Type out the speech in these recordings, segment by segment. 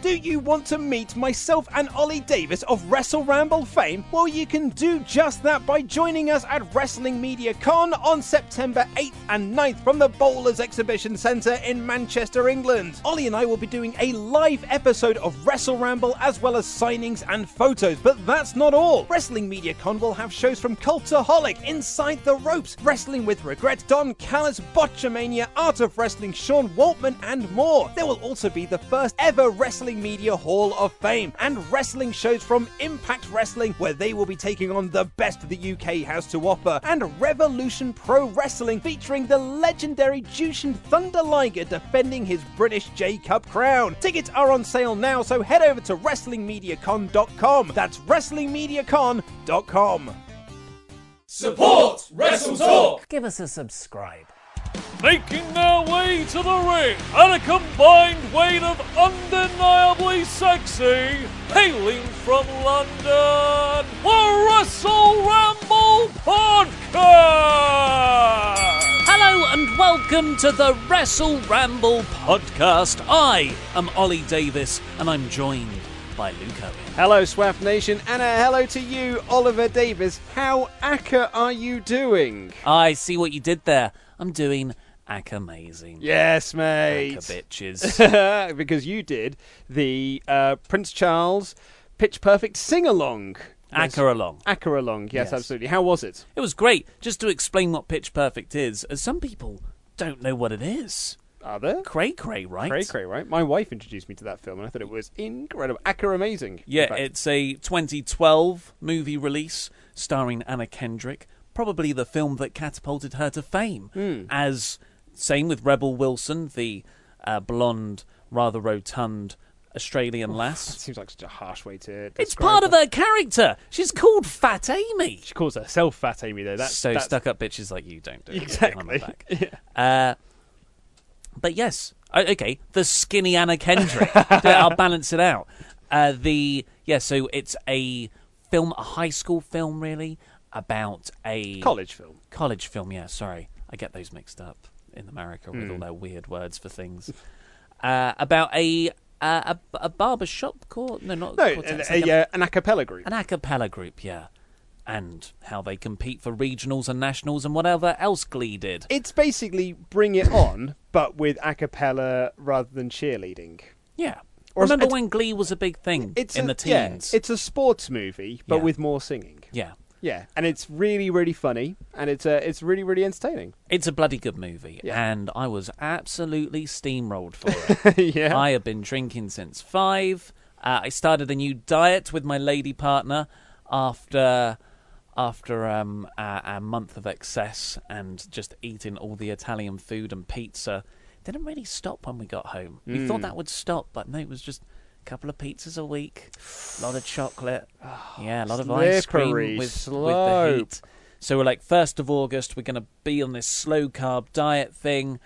Do you want to meet myself and Ollie Davis of Wrestle Ramble fame? Well, you can do just that by joining us at Wrestling Media Con on September 8th and 9th from the Bowlers Exhibition Centre in Manchester, England. Ollie and I will be doing a live episode of Wrestle Ramble as well as signings and photos, but that's not all. Wrestling Media Con will have shows from Cultaholic, Inside the Ropes, Wrestling with Regret, Don Callis, Botchamania, Art of Wrestling, Sean Waltman, and more. There will also be the first ever Wrestling Media Hall of Fame and wrestling shows from Impact Wrestling, where they will be taking on the best the UK has to offer, and Revolution Pro Wrestling, featuring the legendary Jushin Thunder Liger defending his British J Cup crown. Tickets are on sale now, so head over to WrestlingMediaCon.com. That's WrestlingMediaCon.com. Support Wrestle Talk. Give us a subscribe. Making their way to the ring at a combined weight of undeniably sexy, hailing from London, the Wrestle Ramble Podcast. Hello and welcome to the Wrestle Ramble podcast. I am Ollie Davis and I'm joined by Luke Owen. Hello, Swaff Nation, and a hello to you, Oliver Davis. How acca are you doing? I see what you did there. I'm doing ack amazing. Yes, mate. Acca bitches. because you did the uh, Prince Charles Pitch Perfect sing along. Acca along. Acca along, yes, Yes. absolutely. How was it? It was great. Just to explain what Pitch Perfect is, as some people don't know what it is. Are there? Cray cray, right? Cray cray, right? My wife introduced me to that film, and I thought it was incredible. Acca amazing. Yeah, it's a 2012 movie release starring Anna Kendrick. Probably the film that catapulted her to fame. Hmm. As same with Rebel Wilson, the uh, blonde, rather rotund Australian That lass. seems like such a harsh way to. It's part of her. her character. She's called Fat Amy. She calls herself Fat Amy, though. That's so that's, stuck-up bitches like you don't do it. Exactly. back. Uh, but yes, okay. The skinny Anna Kendrick. I'll balance it out. Uh, the yeah. So it's a film, a high school film, really about a college film. College film. Yeah. Sorry, I get those mixed up in America with Hmm. all their weird words for things. uh, about a. Uh, a, a barber shop court? No, not No, quartet, an, it's a, a- uh, an a cappella group. an a cappella group, yeah. And how they compete for regionals and nationals and whatever else Glee did. It's basically Bring It On, but with a cappella rather than cheerleading. Yeah. Or Remember when Glee was a big thing It's in a, the yeah, teens? it's a sports movie, but Yeah. with more singing. yeah. Yeah, and it's really, really funny, and it's uh, it's really, really entertaining. It's a bloody good movie. Yeah. And I was absolutely steamrolled for it. yeah, I have been drinking since five. Uh, I started a new diet with my lady partner after after um, a, a month of excess and just eating all the Italian food and pizza. Didn't really stop when we got home. We Mm. thought that would stop, but no, it was just couple of pizzas a week, a lot of chocolate, oh, yeah, a lot of ice cream with, with the heat. So we're like, first of August, we're going to be on this slow carb diet thing.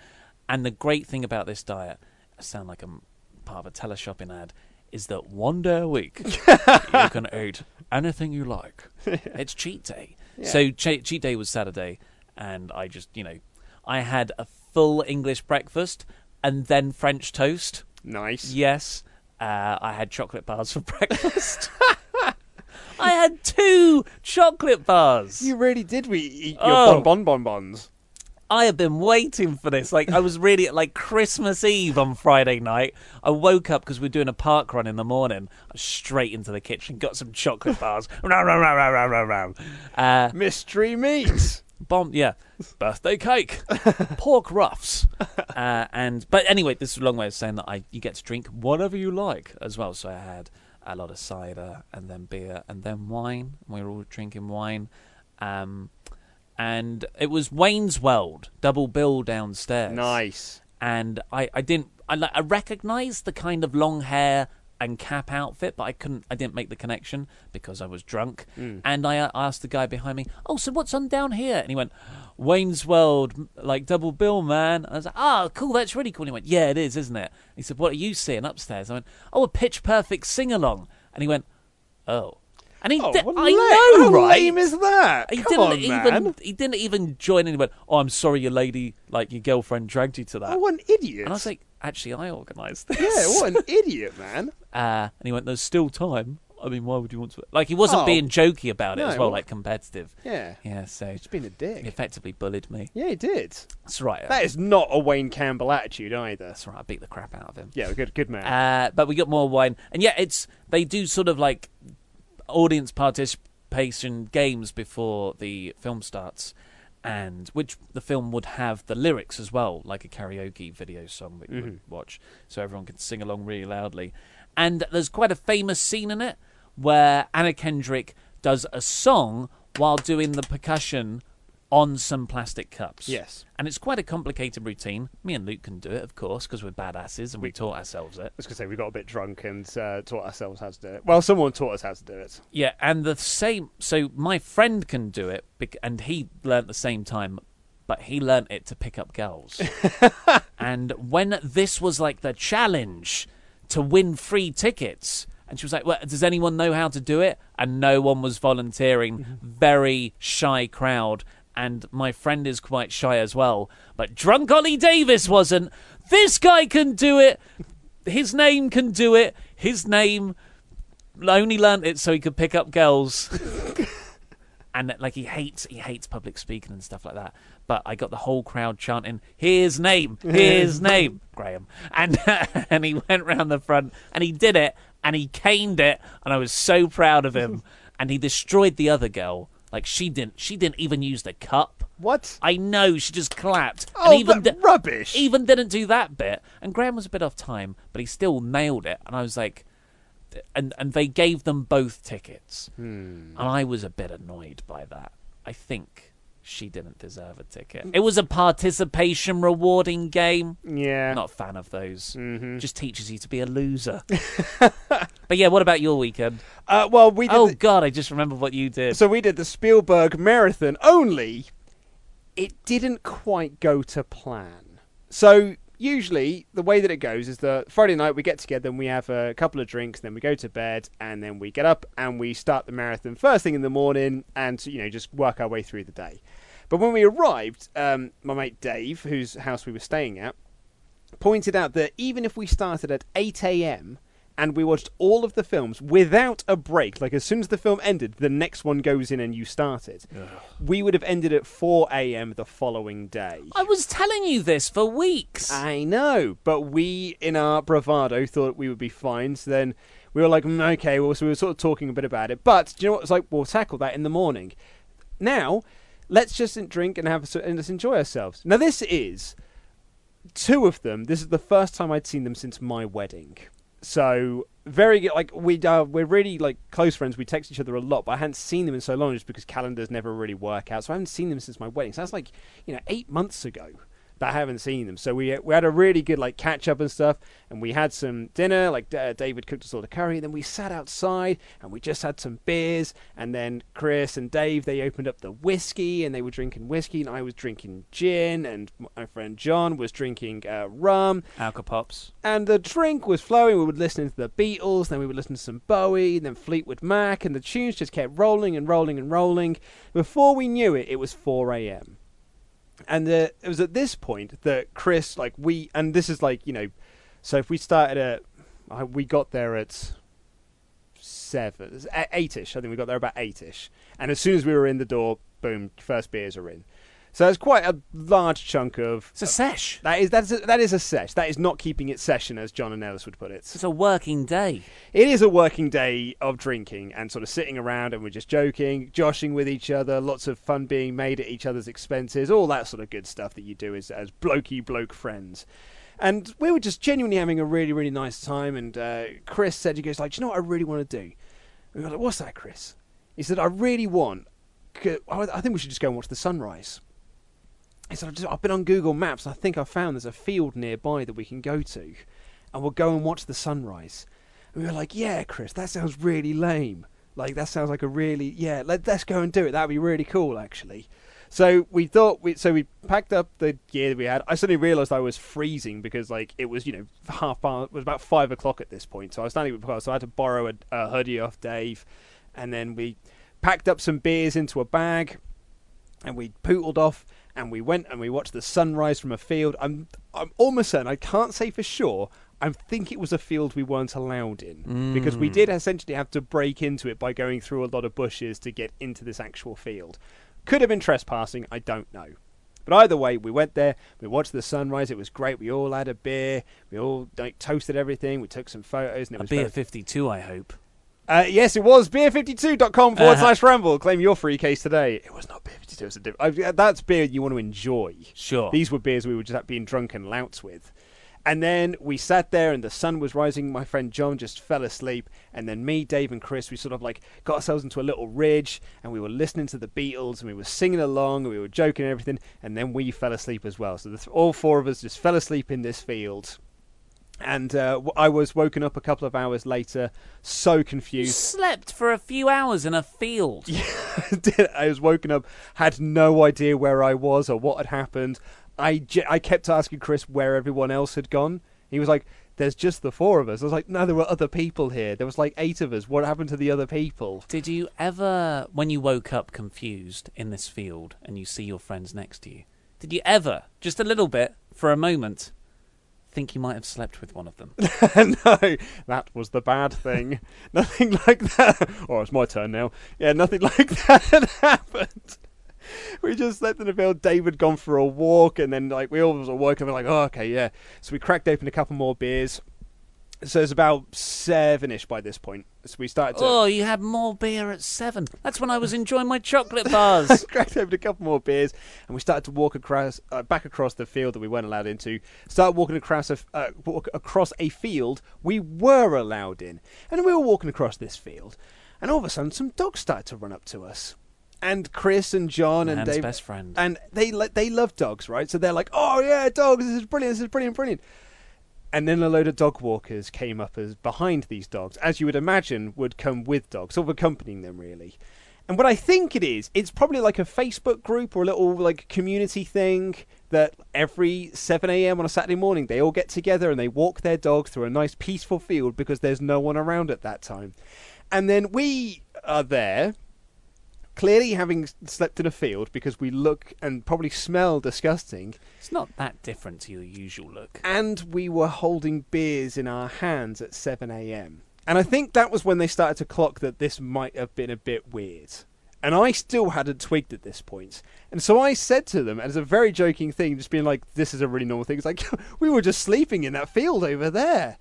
And the great thing about this diet, I sound like I'm part of a teleshopping ad, is that one day a week you can eat anything you like. It's cheat day. So che- cheat day was Saturday, and I just, you know, I had a full English breakfast and then French toast. nice. Yes, uh, I had chocolate bars for breakfast. I had two chocolate bars. You really did we eat your Oh. bon bon bonbons. I have been waiting for this. Like I was really like Christmas Eve on Friday night. I woke up because we are doing a park run in the morning. I was straight into the kitchen, got some chocolate bars. Uh, Mystery meat. Bomb, yeah, birthday cake, pork ruffs, uh, and but anyway, this is a long way of saying that I you get to drink whatever you like as well. So I had a lot of cider and then beer and then wine. We were all drinking wine. Um, and it was Wayne's World double bill downstairs. nice. And I, I didn't I like I recognised the kind of long hair and cap outfit, but I couldn't I didn't make the connection because I was drunk. And I uh, asked the guy behind me, "Oh, so what's on down here?" And he went, "Wayne's World, like double bill, man." I was like, "Oh, cool, that's really cool." And he went, "Yeah, it is, isn't it?" He said, "What are you seeing upstairs?" I went, "Oh, a pitch perfect sing along." And he went, "Oh." And he Oh, did, what I know, how right? lame is that? He Come didn't on, even man. he didn't even join in. He went, "Oh, I'm sorry, your lady, like your girlfriend, dragged you to that." Oh, what an idiot. and I was like, "Actually, I organised this." yeah, what an idiot, man. Uh, and he went, "There's still time." I mean, why would you want to? Like, he wasn't Oh. being jokey about it No, as well, well- like competitive. Yeah. Yeah, so He's been a he dick. effectively bullied me. Yeah, he did. That's right. That is not a Wayne Campbell attitude either. That's right. I beat the crap out of him. Yeah, good, good man. Uh, but we got more wine, and yeah, it's they do sort of like audience participation games before the film starts, and which the film would have the lyrics as well, like a karaoke video song that you would mm-hmm. watch, so everyone can sing along really loudly. And there's quite a famous scene in it where Anna Kendrick does a song while doing the percussion on some plastic cups. Yes. And it's quite a complicated routine. Me and Luke can do it, of course, because we're badasses and we taught ourselves it. I was going to say, we got a bit drunk and uh, taught ourselves how to do it. Well, someone taught us how to do it. Yeah, and the same. So my friend can do it, bec- and he learnt the same time, but he learnt it to pick up girls. and when this was like the challenge to win free tickets, and she was like, well, "Does anyone know how to do it?" And no one was volunteering. Very shy crowd. And my friend is quite shy as well. But drunk Ollie Davis wasn't. This guy can do it. His name can do it. His name only learnt it so he could pick up girls. and like he hates he hates public speaking and stuff like that. But I got the whole crowd chanting his name, his name, Graham, and and he went round the front and he did it and he caned it and I was so proud of him. and he destroyed the other girl. Like she didn't she didn't even use the cup. What? I know she just clapped. Oh, and even that di- rubbish. Even didn't do that bit. And Graham was a bit off time, but he still nailed it. And I was like, and and they gave them both tickets, Hmm. and I was a bit annoyed by that. I think she didn't deserve a ticket. It was a participation rewarding game. Yeah. Not a fan of those. Mm-hmm. Just teaches you to be a loser. but yeah, what about your weekend? Uh, well, we did. Oh the- God, I just remember what you did. so we did the Spielberg marathon. Only, it didn't quite go to plan. So usually the way that it goes is that Friday night we get together and we have a couple of drinks, then we go to bed, and then we get up and we start the marathon first thing in the morning, and you know just work our way through the day. But when we arrived, um, my mate Dave, whose house we were staying at, pointed out that even if we started at 8 a.m. and we watched all of the films without a break, like as soon as the film ended, the next one goes in and you start it, we would have ended at 4 a.m. the following day. I was telling you this for weeks. I know, but we, in our bravado, thought we would be fine. So then we were like, mm, okay, well, so we were sort of talking a bit about it. But do you know what? It's like we'll tackle that in the morning. Now, let's just drink and have and let's enjoy ourselves. Now, this is two of them. This is the first time I'd seen them since my wedding. So very. Like we uh, we're really like close friends. We text each other a lot, but I hadn't seen them in so long just because calendars never really work out. So I haven't seen them since my wedding. So that's like you know eight months ago that I haven't seen them. So we we had a really good like catch up and stuff, and we had some dinner. Like uh, David cooked us all the curry. And then we sat outside and we just had some beers. And then Chris and Dave they opened up the whiskey and they were drinking whiskey, and I was drinking gin, and my friend John was drinking uh, rum Alcopops. and the drink was flowing. We would listen to the Beatles, then we would listen to some Bowie, then Fleetwood Mac, and the tunes just kept rolling and rolling and rolling. Before we knew it, it was 4 a.m. And uh, it was at this point that Chris, like we, and this is like you know, so if we started at, uh, we got there at seven, eight-ish. I think we got there about eight-ish. And as soon as we were in the door, boom, first beers are in. So it's quite a large chunk of. It's a sesh. That is that is a, that is a sesh. That is not keeping it session, as John and Ellis would put it. It's a working day. It is a working day of drinking and sort of sitting around and we're just joking, joshing with each other, lots of fun being made at each other's expenses, all that sort of good stuff that you do as as blokey bloke friends. And we were just genuinely having a really really nice time. And uh, Chris said, he goes like, do you know what I really want to do? We were like, what's that, Chris? He said, I really want. I think we should just go and watch the sunrise. Said, I've, just, I've been on Google Maps and I think I found there's a field nearby that we can go to and we'll go and watch the sunrise. And we were like, yeah, Chris, that sounds really lame. Like, that sounds like a really, yeah, let, us go and do it. That'd be really cool, actually. So we thought, we, so we packed up the gear that we had. I suddenly realised I was freezing because, like, it was, you know, half past it was about five o'clock at this point. So I was standing with so I had to borrow a, a hoodie off Dave. And then we packed up some beers into a bag and we pootled off and we went and we watched the sunrise from a field. I'm I'm almost certain I can't say for sure. I think it was a field we weren't allowed in mm. because we did essentially have to break into it by going through a lot of bushes to get into this actual field. Could have been trespassing. I don't know. But either way, we went there. We watched the sunrise. It was great. We all had a beer. We all like, toasted everything. We took some photos. And it a was beer fifty-two. I hope. Uh, yes, it was beer52.com forward uh-huh. slash ramble. Claim your free case today. It was not beer 52. It was a diff- uh, that's beer you want to enjoy. Sure. These were beers we were just being drunk and louts with. And then we sat there and the sun was rising. My friend John just fell asleep. And then me, Dave, and Chris, we sort of like got ourselves into a little ridge and we were listening to the Beatles and we were singing along and we were joking and everything. And then we fell asleep as well. So the, all four of us just fell asleep in this field and uh, I was woken up a couple of hours later, so confused. You slept for a few hours in a field. Yeah, I was woken up, had no idea where I was or what had happened. I, I kept asking Chris where everyone else had gone. He was like, "There's just the four of us." I was like, "No, there were other people here. There was like eight of us. What happened to the other people?" Did you ever, when you woke up confused in this field and you see your friends next to you, did you ever, just a little bit, for a moment, think you might have slept with one of them. no, that was the bad thing. nothing like that. Oh, it's my turn now. Yeah, nothing like that had happened. We just slept in the field. David gone for a walk, and then like we all was woke up and like, oh, okay, yeah. So we cracked open a couple more beers. So it's about seven-ish by this point. So we started to. Oh, you had more beer at seven. That's when I was enjoying my chocolate bars. Cracked open a couple more beers, and we started to walk across, uh, back across the field that we weren't allowed into. Started walking across a, uh, walk across a field we were allowed in, and we were walking across this field, and all of a sudden, some dogs started to run up to us and Chris and John and Dave, best friend, and they they love dogs, right? So they're like, "Oh yeah, dogs! This is brilliant! This is brilliant, brilliant." And then a load of dog walkers came up as behind these dogs, as you would imagine would come with dogs, sort of accompanying them really. And what I think it is, it's probably like a Facebook group or a little like community thing that every 7 a.m. on a Saturday morning they all get together and they walk their dogs through a nice peaceful field because there's no one around at that time. And then we are there clearly having slept in a field because we look and probably smell disgusting. It's not that different to your usual look. And we were holding beers in our hands at 7 a.m. And I think that was when they started to clock that this might have been a bit weird. And I still hadn't twigged at this point. And so I said to them, as a very joking thing, just being like, this is a really normal thing. It's like, we were just sleeping in that field over there.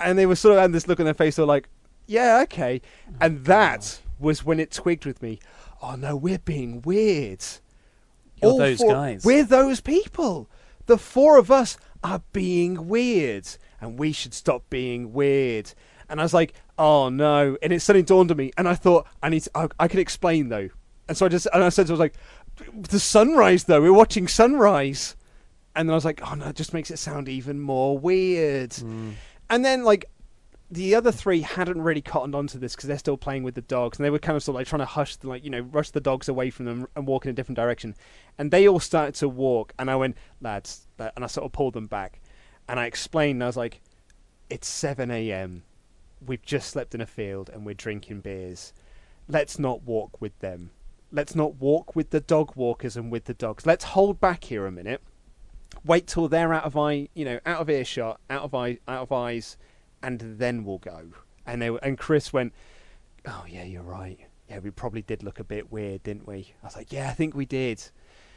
And they were sort of had this look on their face, they were like, yeah, okay. And that was when it twigged with me oh no, we're being weird. You're All those four, guys. We're those people. The four of us are being weird, and we should stop being weird. And I was like, oh no. And it suddenly dawned on me, and I thought, I need to, I, I can explain though. And so I just, and I said, I was like, the sunrise though, we're watching sunrise. And then I was like, oh no, it just makes it sound even more weird. Mm. And then like the other three hadn't really cottoned onto this because they're still playing with the dogs, and they were kind of sort of like trying to hush, the, like you know, rush the dogs away from them and walk in a different direction. And they all started to walk, and I went, lads, and I sort of pulled them back, and I explained. And I was like, it's seven a.m. We've just slept in a field, and we're drinking beers. Let's not walk with them. Let's not walk with the dog walkers and with the dogs. Let's hold back here a minute. Wait till they're out of eye, you know, out of earshot, out of eye, out of eyes and then we'll go. And they and Chris went, oh yeah, you're right. Yeah, we probably did look a bit weird, didn't we? I was like, yeah, I think we did.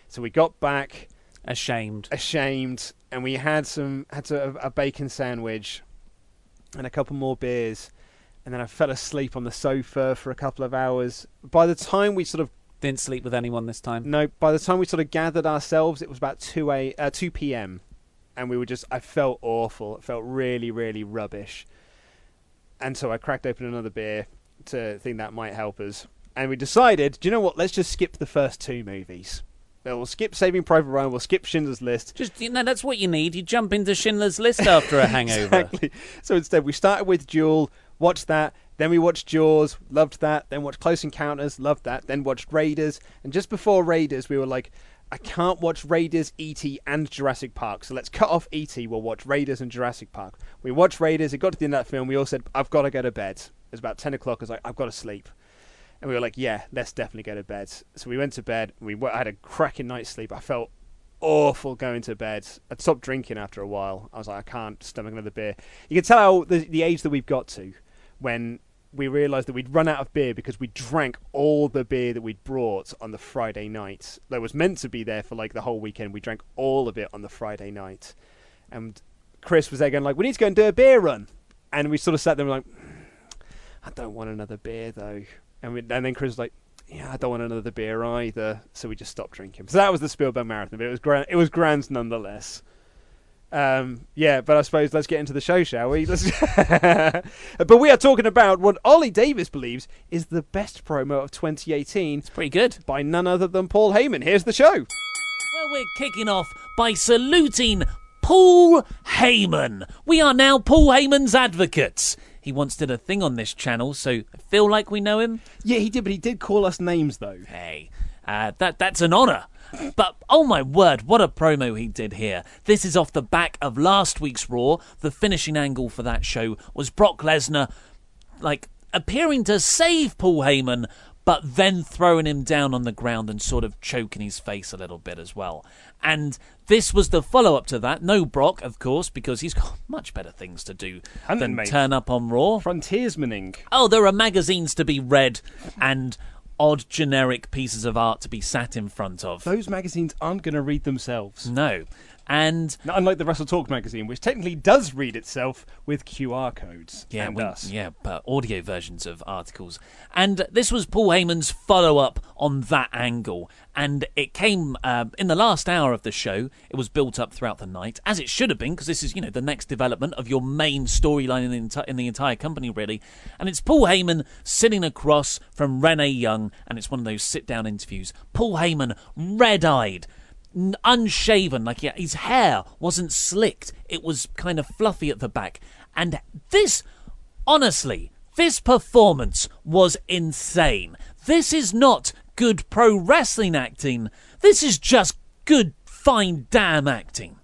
So we got back Ashamed. ashamed, and we had some had a, a bacon sandwich and a couple more beers, and then I fell asleep on the sofa for a couple of hours. By the time we sort of Didn't sleep with anyone this time. no, by the time we sort of gathered ourselves, it was about two a uh, two p.m. and we were just I felt awful. It felt really really rubbish, and so I cracked open another beer to think that might help us, and we decided, do you know what? Let's just skip the first two movies. Well, skip Saving Private Ryan. We'll skip Schindler's List. Just you know, that's what you need. You jump into Schindler's List after a hangover. Exactly. So instead, we started with Duel, watched that, then we watched Jaws, loved that, then watched Close Encounters, loved that, then watched Raiders, and just before Raiders, we were like, I can't watch Raiders, E.T., and Jurassic Park, so let's cut off E.T., we'll watch Raiders and Jurassic Park. We watched Raiders, it got to the end of that film, we all said, I've got to go to bed. It was about 10 o'clock, I was like, I've got to sleep. And we were like, yeah, let's definitely go to bed. So we went to bed, we I had a cracking night's sleep, I felt awful going to bed. I'd stopped drinking after a while. I was like, I can't stomach another beer. You can tell how the, the age that we've got to when we realised that we'd run out of beer because we drank all the beer that we'd brought on the Friday night. That was meant to be there for like the whole weekend. We drank all of it on the Friday night. And Chris was there going like, we need to go and do a beer run. And we sort of sat there like, I don't want another beer though. And, we, and then Chris was like, yeah, I don't want another beer either. So we just stopped drinking. So that was the Spielberg marathon, but it was grand. It was grand nonetheless. Um, yeah, but I suppose let's get into the show, shall we? Let's but we are talking about what Ollie Davis believes is the best promo of 2018 It's Pretty good. by none other than Paul Heyman. Here's the show. Well, we're kicking off by saluting Paul Heyman. We are now Paul Heyman's advocates. He once did a thing on this channel, so I feel like we know him. Yeah, he did, but he did call us names though. Hey, uh, that that's an honour. But oh my word, what a promo he did here! This is off the back of last week's Raw. The finishing angle for that show was Brock Lesnar, like appearing to save Paul Heyman, but then throwing him down on the ground and sort of choking his face a little bit as well. And this was the follow up to that. No Brock, of course, because he's got much better things to do Hasn't than mate? turn up on Raw. Frontiersmaning. Oh, there are magazines to be read and odd generic pieces of art to be sat in front of. Those magazines aren't going to read themselves. No. And Now, Unlike the Wrestle Talk magazine, which technically does read itself with QR codes yeah, and we- us. yeah, but audio versions of articles. And this was Paul Heyman's follow up on that angle. And it came uh, in the last hour of the show. It was built up throughout the night, as it should have been, because this is, you know, the next development of your main storyline in the, enti- in the entire company, really. And it's Paul Heyman sitting across from Renee Young, and it's one of those sit down interviews. Paul Heyman, red eyed, unshaven, like his hair wasn't slicked. It was kind of fluffy at the back. And this, honestly, this performance was insane. This is not good pro wrestling acting. This is just good, fine, damn acting.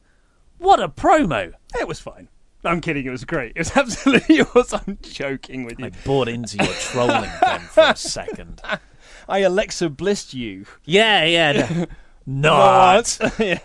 What a promo! It was fine. I'm kidding. It was great. It was absolutely awesome. I'm joking with you. I bought into your trolling then for a second. I Alexa blissed you. Yeah, yeah. no. Not. yeah.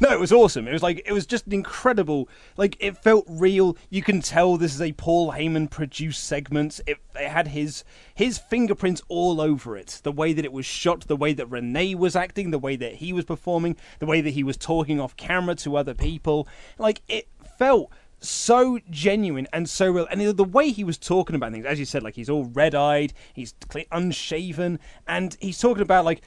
No, it was awesome. It was like it was just incredible. Like it felt real. You can tell this is a Paul Heyman produced segment. It, it had his his fingerprints all over it. The way that it was shot, the way that Renee was acting, the way that he was performing, the way that he was talking off camera to other people. Like it felt so genuine and so real. And the way he was talking about things, as you said, like he's all red eyed, he's unshaven, and he's talking about like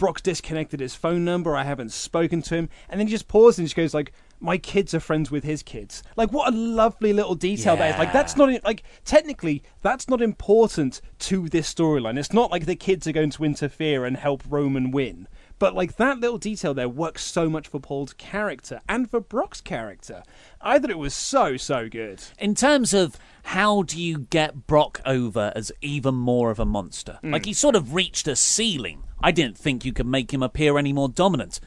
Brock's disconnected his phone number. I haven't spoken to him, and then he just pauses and just goes like, "My kids are friends with his kids." Like, what a lovely little detail that is. Like, that's not like technically that's not important to this storyline. It's not like the kids are going to interfere and help Roman win. But like that little detail there works so much for Paul's character and for Brock's character. I thought it was so so good. in terms of how do you get Brock over as even more of a monster? Hmm. Like he sort of reached a ceiling. I didn't think you could make him appear any more dominant.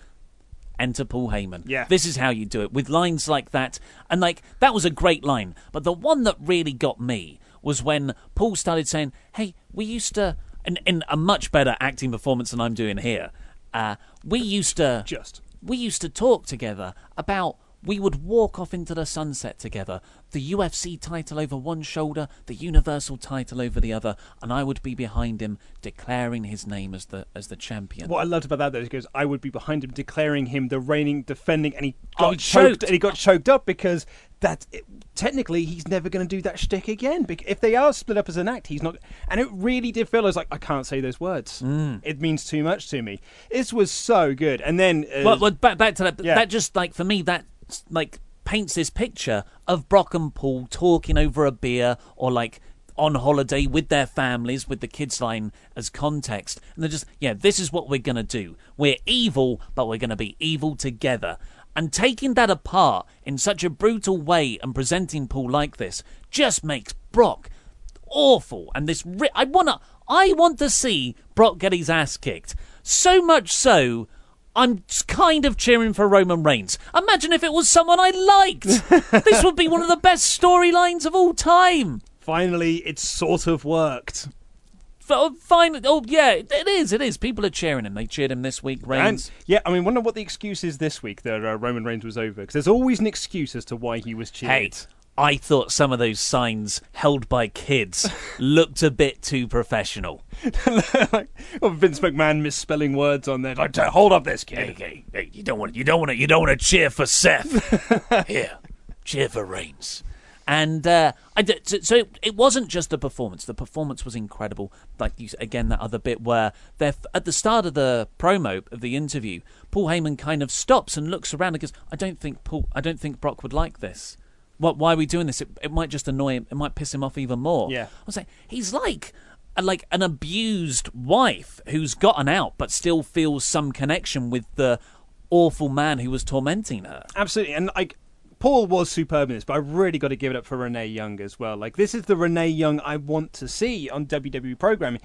Enter Paul Heyman. Yeah. This is how you do it with lines like that. And like that was a great line, but the one that really got me was when Paul started saying, "Hey, we used to in, in a much better acting performance than I'm doing here. Uh, we used to Just. we used to talk together about we would walk off into the sunset together, the UFC title over one shoulder, the Universal title over the other, and I would be behind him declaring his name as the as the champion. What I loved about that though is goes, I would be behind him declaring him the reigning defending, and he got choked, choked. and he got choked up because that it, technically he's never going to do that shtick again. Bec- If they are split up as an act, he's not. And it really did feel as like I can't say those words. Mm. It means too much to me. This was so good, and then uh, Well, well back back to that. Yeah. That just like for me, that like paints this picture of Brock and Paul talking over a beer or like on holiday with their families, with the kids line as context, and they're just yeah, this is what we're gonna do. We're evil, but we're gonna be evil together. And taking that apart in such a brutal way and presenting Paul like this just makes Brock awful. And this, ri- I wanna, I want to see Brock get his ass kicked. So much so, I'm kind of cheering for Roman Reigns. Imagine if it was someone I liked. this would be one of the best storylines of all time. finally it sort of worked. F- Fine. Oh yeah, it is. It is. People are cheering him. They cheered him this week. Reigns. And yeah, I mean, wonder what the excuse is this week that uh, Roman Reigns was over because there's always an excuse as to why he was cheered. Hey, I thought some of those signs held by kids looked a bit too professional. like, oh, Vince McMahon misspelling words on there. Like, hold up this kid. hey, hey, you don't want, you don't want to, you don't want to cheer for Seth. Here, cheer for Reigns. And uh, I did, so, so it, it wasn't just the performance. The performance was incredible. Like you, again, that other bit where they're at the start of the promo of the interview, Paul Heyman kind of stops and looks around and goes, "I don't think Paul, I don't think Brock would like this. What? Why are we doing this? It, it might just annoy him. It might piss him off even more." Yeah. I was like, he's like. Like an abused wife who's gotten out but still feels some connection with the awful man who was tormenting her. Absolutely, and like Paul was superb in this, but I really got to give it up for Renee Young as well. Like this is the Renee Young I want to see on WWE programming.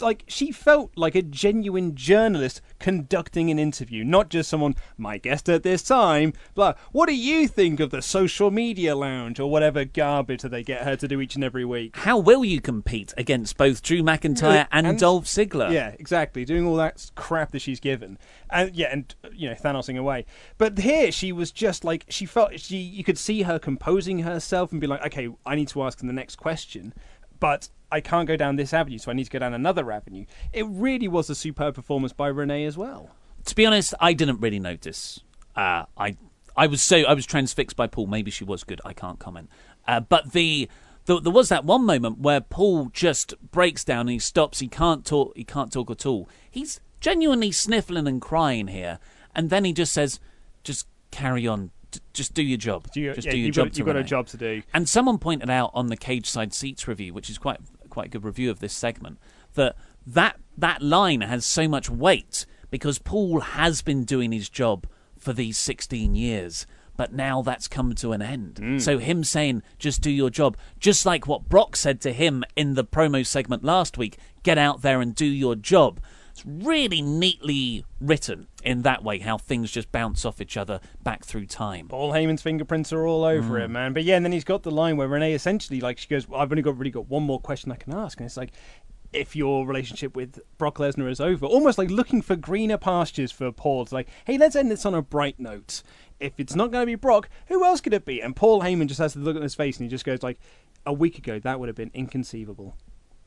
Like she felt like a genuine journalist conducting an interview, not just someone. My guest at this time, blah. What do you think of the social media lounge or whatever garbage that they get her to do each and every week? How will you compete against both Drew McIntyre and, and- Dolph Ziggler? Yeah, exactly. Doing all that crap that she's given, and yeah, and you know Thanosing away. But here she was just like she felt she. You could see her composing herself and be like, okay, I need to ask the next question, but I can't go down this avenue, so I need to go down another avenue. It really was a superb performance by Renee as well. To be honest, I didn't really notice. Uh, I I was so I was transfixed by Paul. Maybe she was good. I can't comment. Uh, but the, the there was that one moment where Paul just breaks down and he stops. He can't talk. He can't talk at all. He's genuinely sniffling and crying here, and then he just says, "Just carry on. D- just do your job. You, just yeah, do your you've job." got, you've got a job to do. And someone pointed out on the Cageside Seats review, which is quite quite a good review of this segment, that that that line has so much weight because Paul has been doing his job for these 16 years. But now that's come to an end. Hmm. So him saying, just do your job, just like what Brock said to him in the promo segment last week, get out there and do your job. It's really neatly written in that way, how things just bounce off each other back through time. Paul Heyman's fingerprints are all over mm. it, man. But yeah, and then he's got the line where Renee essentially, like, she goes, well, "I've only got really got one more question I can ask," and it's like, if your relationship with Brock Lesnar is over, almost like looking for greener pastures for Paul. It's like, hey, let's end this on a bright note. If it's not going to be Brock, who else could it be? And Paul Heyman just has to look at his face and he just goes like, a week ago that would have been inconceivable.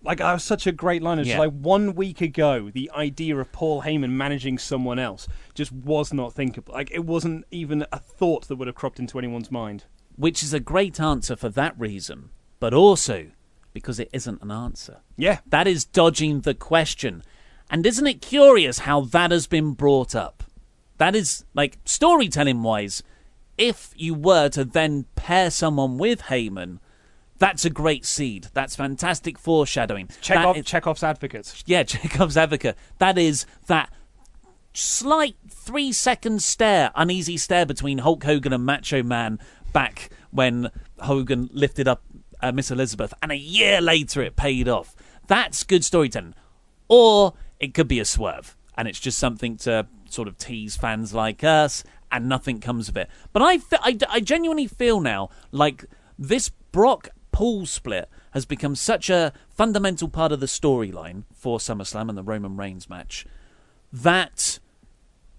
Like that was such a great line. It's Yeah. like one week ago, the idea of Paul Heyman managing someone else just was not thinkable. Like it wasn't even a thought that would have cropped into anyone's mind. which is a great answer for that reason, but also because it isn't an answer. Yeah, That is dodging the question. And isn't it curious how that has been brought up? That is, like, storytelling wise, if you were to then pair someone with Heyman, that's a great seed. That's fantastic foreshadowing. Chekhov, is- Chekhov's advocate. yeah, Chekhov's advocate. That is that slight three second stare, uneasy stare between Hulk Hogan and Macho Man back when Hogan lifted up uh, Miss Elizabeth, and a year later it paid off. That's good storytelling. Or it could be a swerve, and it's just something to sort of tease fans like us, and nothing comes of it. But I, I, I genuinely feel now like this Brock Paul split has become such a fundamental part of the storyline for SummerSlam and the Roman Reigns match that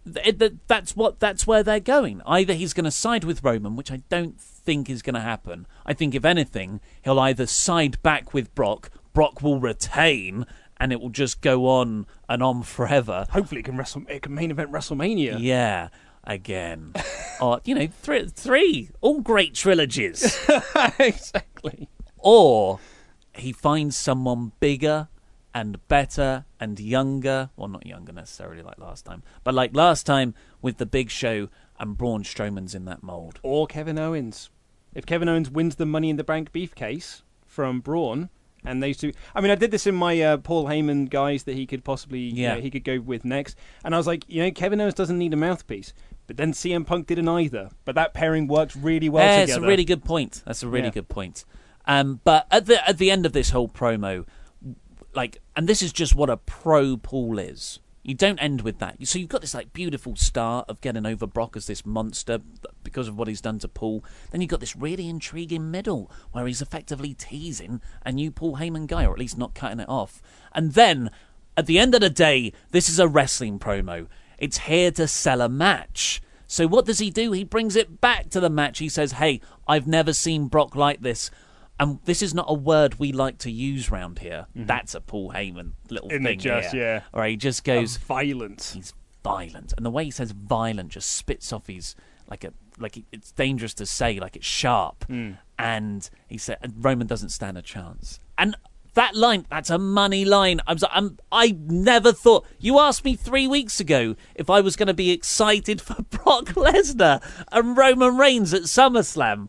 Th- th- That's what. That's where they're going. Either he's going to side with Roman, which I don't think is going to happen. I think if anything, he'll either side back with Brock. Brock will retain, and it will just go on and on forever. Hopefully, it can wrestle. It can main event WrestleMania. Yeah, again. or you know, three, three, all great trilogies. exactly. or he finds someone bigger and better and younger. Well, not younger necessarily like last time, but like last time with the Big Show and Braun Strowman's in that mold. Or Kevin Owens. If Kevin Owens wins the Money in the Bank beef case from Braun, and those two. I mean, I did this in my uh, Paul Heyman guys that he could possibly, you Yeah. know, he could go with next, and I was like, you know, Kevin Owens doesn't need a mouthpiece, but then CM Punk didn't either. But that pairing works really well Yeah, together. it's a really good point. That's a really Yeah. good point. Um, but at the at the end of this whole promo, like, and this is just what a pro pool is. You don't end with that. So you've got this like beautiful start of getting over Brock as this monster because of what he's done to Paul. Then you've got this really intriguing middle where he's effectively teasing a new Paul Heyman guy, or at least not cutting it off. And then at the end of the day, this is a wrestling promo. It's here to sell a match. So what does he do? He brings it back to the match. He says, "Hey, I've never seen Brock like this." And this is not a word we like to use round here. Mm-hmm. That's a Paul Heyman little Isn't it thing just, here. yeah. Or he just goes, violent. he's violent, and the way he says violent just spits off his like a like it's dangerous to say, like it's sharp. Mm. And he said Roman doesn't stand a chance. And that line, that's a money line. I'm, um, I'm I never thought. You asked me three weeks ago if I was going to be excited for Brock Lesnar and Roman Reigns at SummerSlam.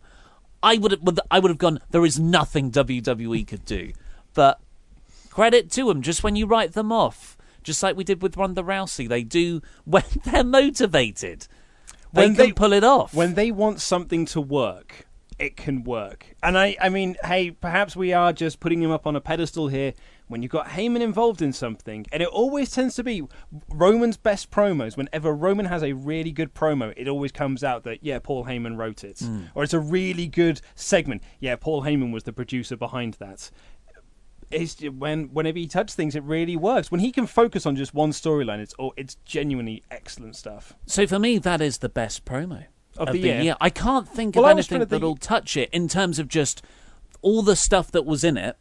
I would have, I would have gone. There is nothing WWE could do, but credit to them. Just when you write them off, just like we did with Ronda Rousey, they do when they're motivated. They When can they- pull it off. when they want something to work, it can work. And I, I mean, hey, perhaps we are just putting him up on a pedestal here. When you've got Heyman involved in something, and it always tends to be Roman's best promos. Whenever Roman has a really good promo, it always comes out that yeah, Paul Heyman wrote it, hmm. or it's a really good segment. Yeah, Paul Heyman was the producer behind that. It's, when whenever he touches things, it really works. When he can focus on just one storyline, it's oh, it's genuinely excellent stuff. so for me, that is the best promo Of the year? I can't think Well, of I was trying anything to that'll touch it in terms of just all the stuff that was in it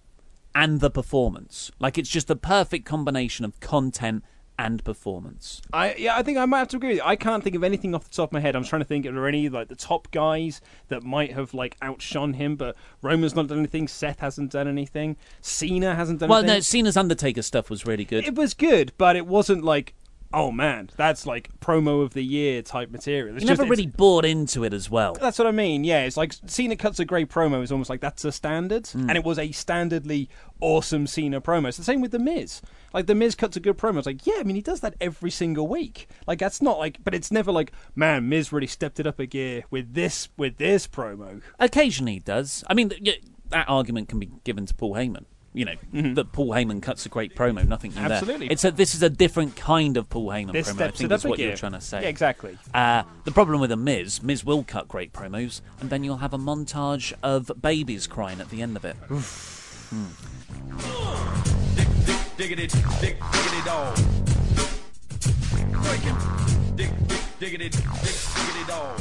and the performance. Like it's just the perfect combination of content and performance. I yeah, I think I might have to agree with you. I can't think of anything off the top of my head. I'm trying to think of any like the top guys that might have like outshone him, but Roman's not done anything. Seth hasn't done anything. Cena hasn't done Well, no. Cena's Undertaker stuff was really good. it was good, but it wasn't like oh man, that's like promo of the year type material. It's you just never really bought into it as well. That's what I mean. Yeah, it's like Cena cuts a great promo is almost like that's a standard, Hmm. and it was a standardly awesome Cena promo. It's the same with the Miz. Like the Miz cuts a good promo. It's like yeah, I mean he does that every single week. Like that's not like, but it's never like man, Miz really stepped it up a gear with this with this promo. Occasionally he does. I mean, that argument can be given to Paul Heyman. You know, that Paul Heyman cuts a great promo, nothing new there. Mm-hmm. Absolutely. It's a, this is a different kind of Paul Heyman This promo, I think that's what gear. you're trying to say. Yeah, exactly. Uh, the problem with a Miz, Miz will cut great promos, and then you'll have a montage of babies crying at the end of it. diggity, dig, diggity dog. Breaking. Dig, dig, diggity, dig, diggity dog.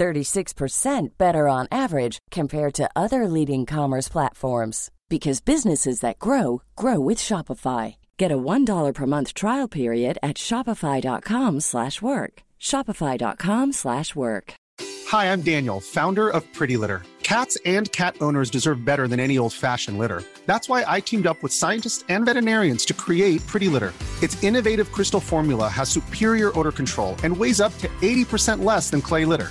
36% better on average compared to other leading commerce platforms because businesses that grow grow with Shopify. Get a $1 per month trial period at shopify.com/work. shopify.com/work. Hi, I'm Daniel, founder of Pretty Litter. Cats and cat owners deserve better than any old fashioned litter. That's why I teamed up with scientists and veterinarians to create Pretty Litter. Its innovative crystal formula has superior odor control and weighs up to 80% less than clay litter.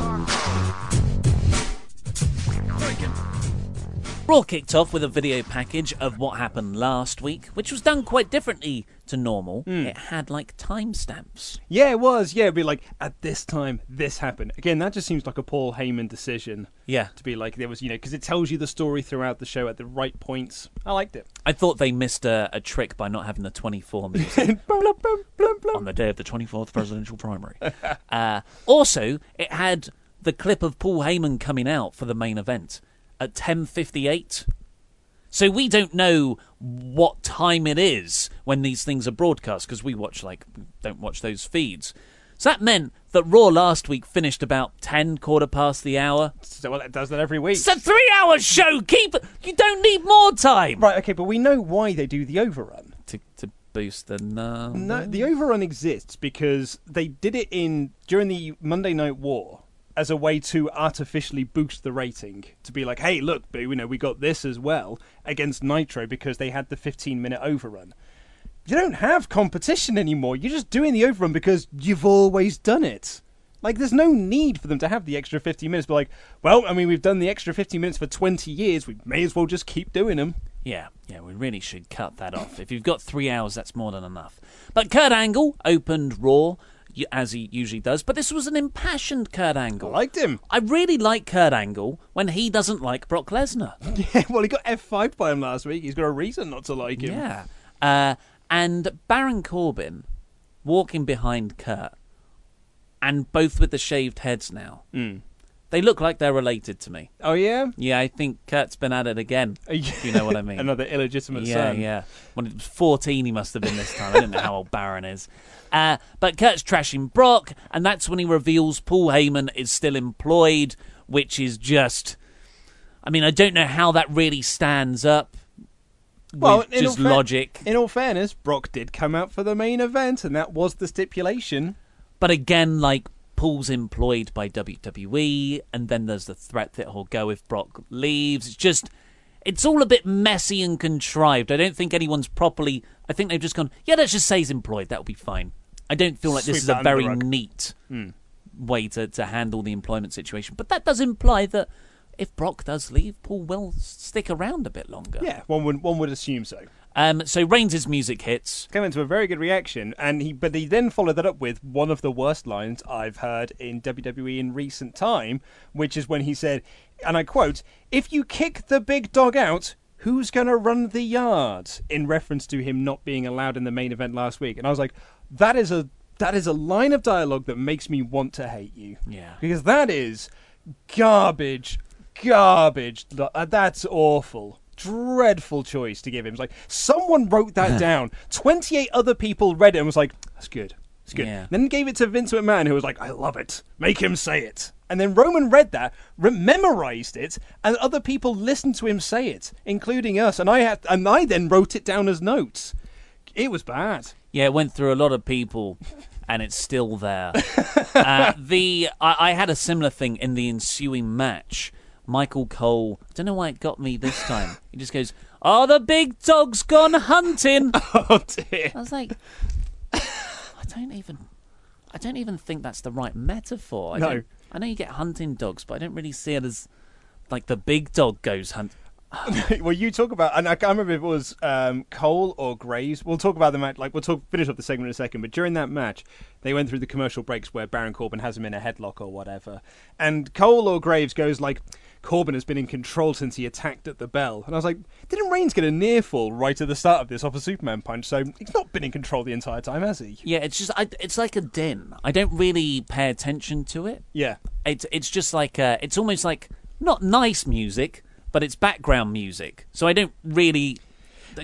charcoal. Raw kicked off with a video package of what happened last week, which was done quite differently to normal. It had like timestamps. Yeah, it was. Yeah, it'd be like at this time this happened. Again, that just seems like a Paul Heyman decision. Yeah. to be like there was, you know, because it tells you the story throughout the show at the right points. I liked it. I thought they missed a, a trick by not having the 24 music Blum, blum, blum, blum, blum. on the day of the 24th presidential primary. uh, also, it had the clip of Paul Heyman coming out for the main event at 10:58. So we don't know what time it is when these things are broadcast because we watch like we don't watch those feeds. So that meant that Raw last week finished about 10 quarter past the hour. So well, it does that every week. It's a 3-hour show. Keep you don't need more time Right, okay, but we know why they do the overrun. to to boost the numbers. No, the overrun exists because they did it in during the Monday Night War as a way to artificially boost the rating. To be like, hey, look, you know, we got this as well against Nitro because they had the 15 minute overrun. You don't have competition anymore. You're just doing the overrun because you've always done it. Like, there's no need for them to have the extra 15 minutes. But like, well, I mean, we've done the extra 15 minutes for 20 years. We may as well just keep doing them. Yeah, yeah, we really should cut that off. If you've got three hours, that's more than enough. But Kurt Angle opened Raw, as he usually does, but this was an impassioned Kurt Angle. I liked him. I really like Kurt Angle when he doesn't like Brock Lesnar. Yeah, well, he got F5 by him last week. He's got a reason not to like him. Yeah. Uh, and Baron Corbin walking behind Kurt, and both with the shaved heads now. Mm. They look like they're related to me. Oh, yeah? Yeah, I think Kurt's been at it again. If you know what I mean. Another illegitimate yeah, son. yeah. When it was 14, he must have been this time. I don't know how old Baron is. Uh, but Kurt's trashing Brock, and that's when he reveals Paul Heyman is still employed, which is just. I mean, I don't know how that really stands up. Well, in just all fair- logic. In all fairness, Brock did come out for the main event, and that was the stipulation. But again, like Paul's employed by WWE, and then there's the threat that he'll go if Brock leaves. It's just, it's all a bit messy and contrived. I don't think anyone's properly. I think they've just gone, yeah, let's just say he's employed. That'll be fine. I don't feel like this is a very neat hmm. way to, to handle the employment situation. But that does imply that if Brock does leave, Paul will stick around a bit longer. Yeah, one would one would assume so. Um, so Reigns' music hits. Came into a very good reaction, and he but he then followed that up with one of the worst lines I've heard in WWE in recent time, which is when he said, and I quote, "If you kick the big dog out." Who's going to run the yard? In reference to him not being allowed in the main event last week, and I was like, "That is a that is a line of dialogue that makes me want to hate you." Yeah. because that is garbage, garbage. Uh, That's awful. Dreadful choice to give him. It's like someone wrote that down. Twenty-eight other people read it and was like, "That's good. That's good." Yeah. Then gave it to Vince McMahon, who was like, "I love it. Make him say it." And then Roman read that, re- memorized it, and other people listened to him say it, including us. And I had, and I then wrote it down as notes. It was bad. Yeah, it went through a lot of people, and it's still there. uh, the I, I had a similar thing in the ensuing match. Michael Cole. I don't know why it got me this time. He just goes, "Oh, the big dog's gone hunting." Oh dear. I was like, I don't even, I don't even think that's the right metaphor. I No. I know you get hunting dogs, but I don't really see it as like the big dog goes hunt. well, you talk about, and I can't remember if it was um, Cole or Graves. We'll talk about the match. Like we'll talk finish up the segment in a second. But during that match, they went through the commercial breaks where Baron Corbin has him in a headlock or whatever, and Cole or Graves goes like, "Corbin has been in control since he attacked at the bell." And I was like, "Didn't Reigns get a near fall right at the start of this off a Superman punch? So he's not been in control the entire time, has he?" Yeah, it's just, I, it's like a din. I don't really pay attention to it. Yeah. It's, it's just like, uh, it's almost like not nice music, but it's background music. So I don't really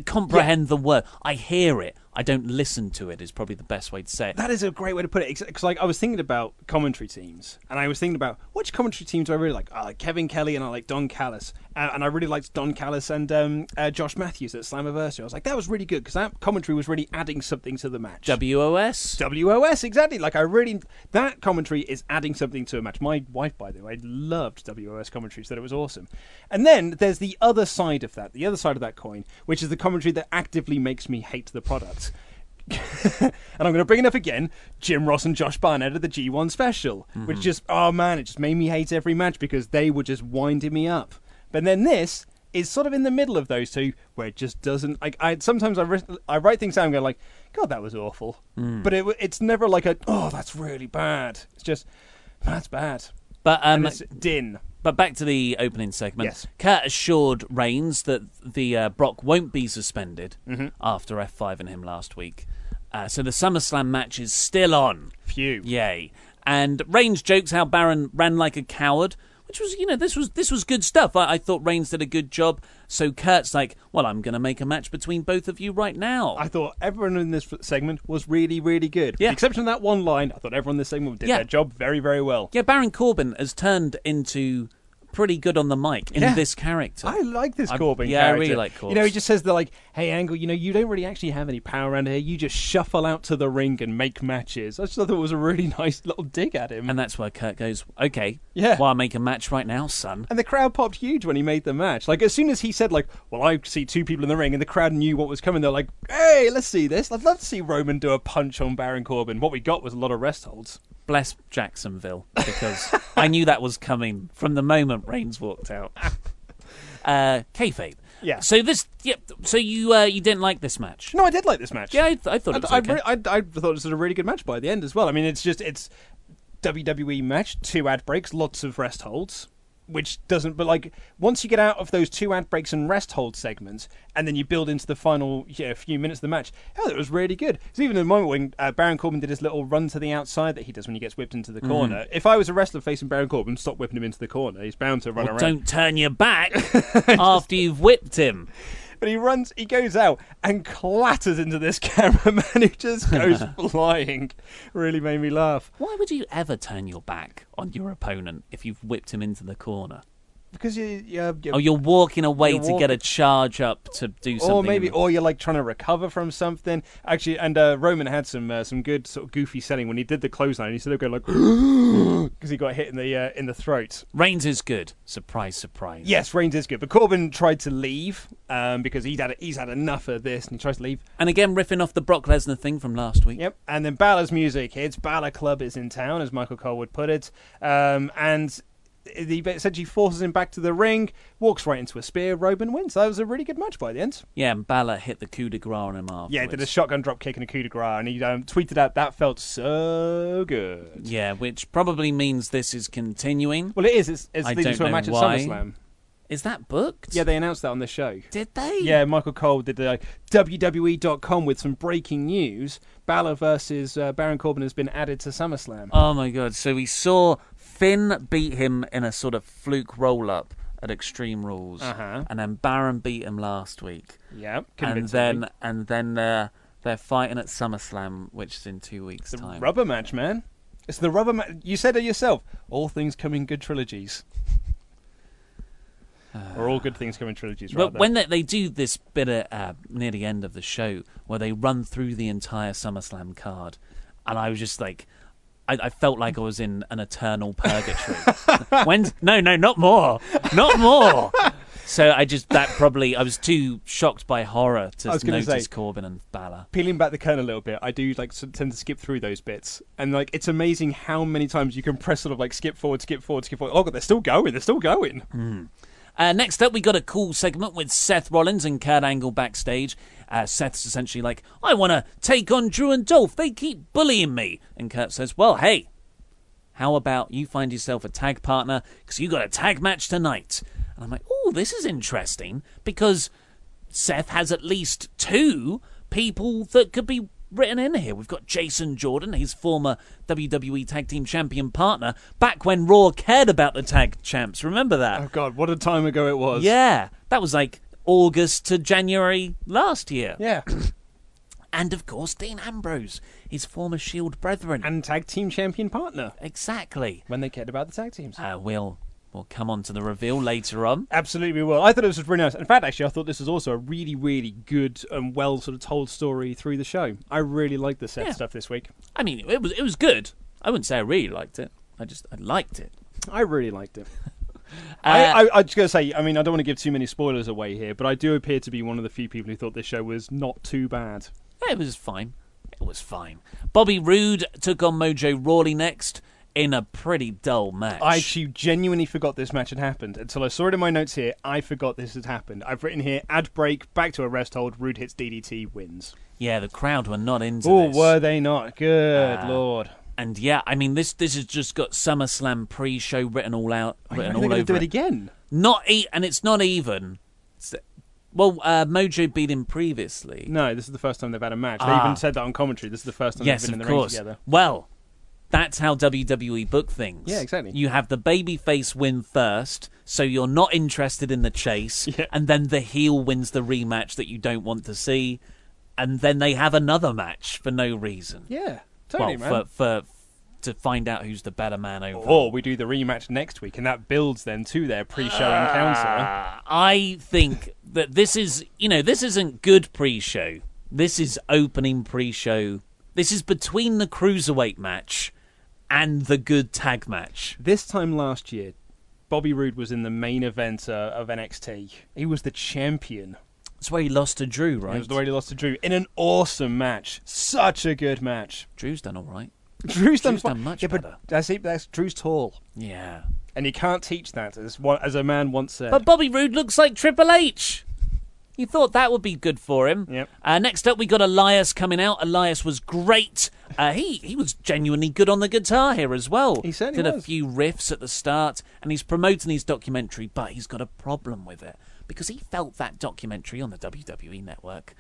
comprehend the word. I hear it. I don't listen to it. Is probably the best way to say it. That is a great way to put it. Because like I was thinking about commentary teams, and I was thinking about which commentary teams do I really like. I like Kevin Kelly, and I like Don Callis, uh, and I really liked Don Callis and um, uh, Josh Matthews at Slammiversary. I was like, that was really good because that commentary was really adding something to the match. WOS. WOS, exactly. Like I really, that commentary is adding something to a match. My wife, by the way, loved WOS commentary, said it was awesome. And then there's the other side of that, the other side of that coin, which is the commentary that actively makes me hate the product. and I'm going to bring it up again. Jim Ross and Josh Barnett at the G1 special, which just oh man, it just made me hate every match because they were just winding me up. But then this is sort of in the middle of those two, where it just doesn't like. I sometimes I, ri- I write things down and go like, God, that was awful. But it, it's never like a oh, that's really bad. It's just that's bad. But um, And din. But back to the opening segment. Yes. Kurt assured Reigns that the uh, Brock won't be suspended Mm-hmm. after F5 in him last week. Uh, so the SummerSlam match is still on. Phew. Yay. And Reigns jokes how Baron ran like a coward, which was, you know, this was this was good stuff. I, I thought Reigns did a good job. So Kurt's like, well, I'm going to make a match between both of you right now. I thought everyone in this segment was really, really good. With Yeah. the exception of that one line, I thought everyone in this segment did Yeah. their job very, very well. yeah, Baron Corbin has turned into pretty good on the mic in Yeah. this character. I like this I- Corbin yeah, I really like Corbin. You know, he just says they're like, "Hey, Angle, you know, you don't really actually have any power around here. You just shuffle out to the ring and make matches." I just thought it was a really nice little dig at him. And that's where Kurt goes, okay, Yeah. well, I'll make a match right now, son. And the crowd popped huge when he made the match. Like as soon as he said, like, "Well, I see two people in the ring," and the crowd knew what was coming, they're like, "Hey, let's see this! I'd love to see Roman do a punch on Baron Corbin." What we got was a lot of rest holds. Bless Jacksonville, because I knew that was coming from the moment Reigns walked out. Uh, kayfabe. Yeah. So this, yeah. So you uh, you didn't like this match? No, I did like this match. Yeah, I, th- I thought it was I, okay. I, re- I, I thought it was a really good match by the end as well. I mean, it's just it's WWE match, two ad breaks, lots of rest holds, which doesn't. But like once you get out of those two ad breaks and rest hold segments, and then you build into the final yeah, few minutes of the match, oh, it was really good. It's even the moment when uh, Baron Corbin did his little run to the outside that he does when he gets whipped into the Mm-hmm. corner. If I was a wrestler facing Baron Corbin, stop whipping him into the corner. He's bound to run Well, around. don't turn your back after you've whipped him. But he runs, he goes out and clatters into this cameraman who just goes flying. Really made me laugh. Why would you ever turn your back on your opponent if you've whipped him into the corner? Because you, you, you Oh, you're walking away You're to get a charge up to do something. or maybe, or you're like trying to recover from something. Actually, and uh, Roman had some uh, some good sort of goofy selling when he did the clothesline. He sort of go like because he got hit in the uh, in the throat. Reigns is good. Surprise, surprise. Yes, Reigns is good, but Corbin tried to leave um, because he'd had he's had enough of this, and he tries to leave. And again, riffing off the Brock Lesnar thing from last week. Yep, and then Balor's music hits. Balor Club is in town, as Michael Cole would put it, um, and he essentially forces him back to the ring, walks right into a spear. Roman wins. That was a really good match by the end. Yeah, and Balor hit the coup de grace on him afterwards. Yeah, did a shotgun drop kick and a coup de grace, and he um, tweeted out that felt so good. Yeah, which probably means this is continuing. Well, it is. It's, it's leading to a match why. at SummerSlam. Is that booked? Yeah, they announced that on the show. Did they? Yeah, Michael Cole did the WWE.com with some breaking news. Balor versus uh, Baron Corbin has been added to SummerSlam. Oh my god! So we saw Finn beat him in a sort of fluke roll up at Extreme Rules, Uh-huh. and then Baron beat him last week, yeah, and then and then uh, they're fighting at SummerSlam, which is in two weeks' the time. rubber match, man. It's the rubber match. You said it yourself. All things come in good trilogies. or all good things come in trilogies, But rather. when they, they do this bit uh, near the end of the show where they run through the entire SummerSlam card, and I was just like, I, I felt like I was in an eternal purgatory. when no, no, not more, not more. So I just that probably I was too shocked by horror to notice say- Corbin and Balor. Peeling back the curtain a little bit, I do like tend to skip through those bits, and like it's amazing how many times you can press sort of like skip forward, skip forward, skip forward. Oh god, they're still going, they're still going. Hmm. Uh, next up, we got a cool segment with Seth Rollins and Kurt Angle backstage. Uh, Seth's essentially like, I want to take on Drew and Dolph. They keep bullying me. And Kurt says, Well, hey, how about you find yourself a tag partner because you got a tag match tonight? And I'm like, Oh, this is interesting because Seth has at least two people that could be written in here. We've got Jason Jordan, his former WWE Tag Team Champion partner, back when Raw cared about the tag champs. Remember that? Oh god, what a time ago it was. Yeah, that was like August to January last year. yeah. And of course, Dean Ambrose, his former Shield brethren. and tag team champion partner exactly. when they cared about the tag teams. Uh, we'll we'll come on to the reveal later on. Absolutely, we will. I thought it was really nice. In fact, actually, I thought this was also a really, really good and well sort of told story through the show. I really liked the set Yeah. stuff this week. I mean, it was it was good. I wouldn't say I really liked it. I just I liked it. I really liked it. Uh, I, I, I just gotta say, I mean, I don't want to give too many spoilers away here, but I do appear to be one of the few people who thought this show was not too bad. It was fine. It was fine. Bobby Roode took on Mojo Rawley next in a pretty dull match. I actually genuinely forgot this match had happened until I saw it in my notes here. I forgot this had happened. I've written here: ad break, back to a rest hold. Roode hits DDT, wins. yeah, the crowd were not into Oh, this. were they not? Good Ah. lord! And yeah, I mean this this has just got SummerSlam pre-show written all out, Are written all over do it it. again? Not e- and it's not even. It's- well, uh, Mojo beat him previously. No, this is the first time they've had a match. They Ah. even said that on commentary. This is the first time yes, they've been in the course. ring together. Well, that's how WWE book things. Yeah, exactly. You have the babyface win first, so you're not interested in the chase, Yeah. and then the heel wins the rematch that you don't want to see, and then they have another match for no reason. Yeah, totally, well, man. for for to find out who's the better man overall. Or we do the rematch next week, and that builds then to their pre-show encounter. Uh, I think that this is, you know, this isn't good pre-show. This is opening pre-show. This is between the cruiserweight match and the good tag match. This time last year, Bobby Roode was in the main event uh, of NXT. He was the champion. That's where he lost to Drew, It right? was the way he lost to Drew in an awesome match. Such a good match. Drew's done all right. Drew's done, Drew's done much yeah, but better. That's it. That's Drew's tall, Yeah. and you can't teach that. As one, as a man once said. But Bobby Roode looks like Triple H. You thought that would be good for him. Yep. Uh, next up, we got Elias coming out. Elias was great. Uh, he he was genuinely good on the guitar here as well. He certainly did a few riffs at the start, and he's promoting his documentary. But he's got a problem with it because he felt that documentary on the WWE network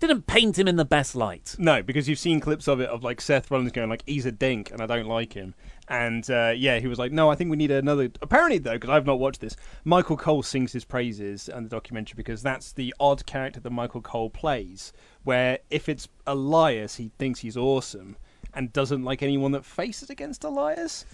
didn't paint him in the best light. No, because you've seen clips of it of like Seth Rollins going like he's a dink and I don't like him, and uh, yeah, he was like, no, I think we need another. Apparently, though, because I've not watched this, Michael Cole sings his praises in the documentary because that's the odd character that Michael Cole plays. Where if it's Elias, he thinks he's awesome and doesn't like anyone that faces against Elias,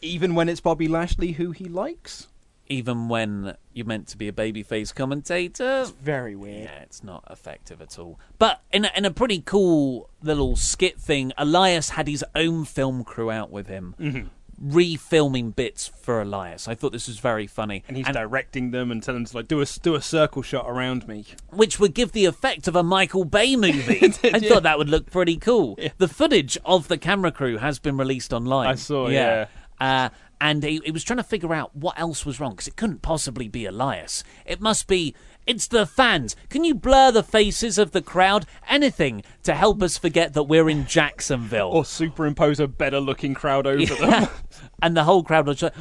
even when it's Bobby Lashley who he likes. Even when you're meant to be a babyface commentator, It's Very weird. Yeah, it's not effective at all. But in a, in a pretty cool little skit thing, Elias had his own film crew out with him, Mm-hmm. refilming bits for Elias. I thought this was very funny, And he's directing them and telling them to like do a do a circle shot around me. which would give the effect of a Michael Bay movie. I thought that would look pretty cool. The footage of the camera crew has been released online. I saw, yeah. Uh, and he, he was trying to figure out what else was wrong because it couldn't possibly be Elias. It must be. It's the fans. Can you blur the faces of the crowd? Anything to help us forget that we're in Jacksonville. Or superimpose a better looking crowd over them. And the whole crowd was like,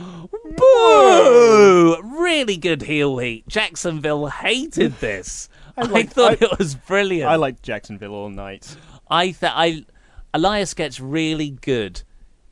"Boo!" Really good heel heat. Jacksonville hated this. I, like- thought I- it was brilliant. I liked Jacksonville all night. I th- I Elias gets really good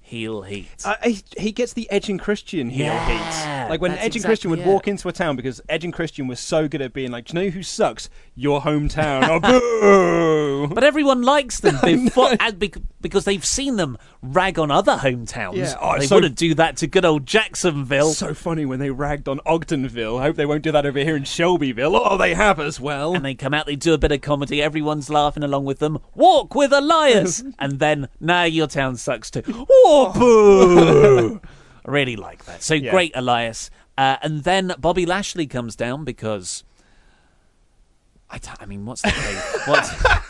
heel heat. Uh, he, he gets the Edge and Christian heel Yeah, heat. Like when Edge and exactly Christian would it. walk into a town because Edge and Christian was so good at being like, Do you know who sucks? Your hometown. oh, boo! but everyone likes them before, and bec- because they've seen them rag on other hometowns. Yeah, oh, they so- wouldn't do that to good old Jacksonville. so funny when they ragged on Ogdenville. I hope they won't do that over here in Shelbyville. Oh, they have as well. and they come out, they do a bit of comedy, everyone's laughing along with them. Walk with Elias! and then, nah, your town sucks too. Oh, boo! I really like that. So Yeah. great, Elias. Uh, and then Bobby Lashley comes down because. I, I mean, what's the case? What's,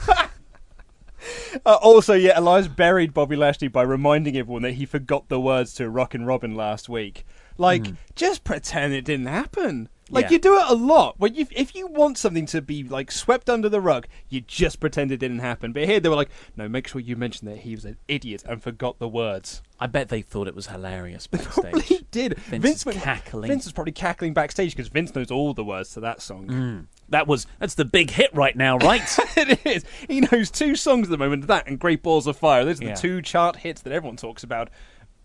Uh, also, yeah, Elias buried Bobby Lashley by reminding everyone that he forgot the words to Rock and Robin last week. Like, just pretend it didn't happen. Like Yeah. you do it a lot. When you, if you want something to be like swept under the rug, you just pretend it didn't happen. But here they were like, no, make sure you mention that he was an idiot and forgot the words. I bet they thought it was hilarious Probably backstage. did. Vince is was- cackling. Vince was probably cackling backstage because Vince knows all the words to that song. That was that's the big hit right now, right? it is. He knows two songs at the moment. That and Great Balls of Fire. Those are Yeah. the two chart hits that everyone talks about.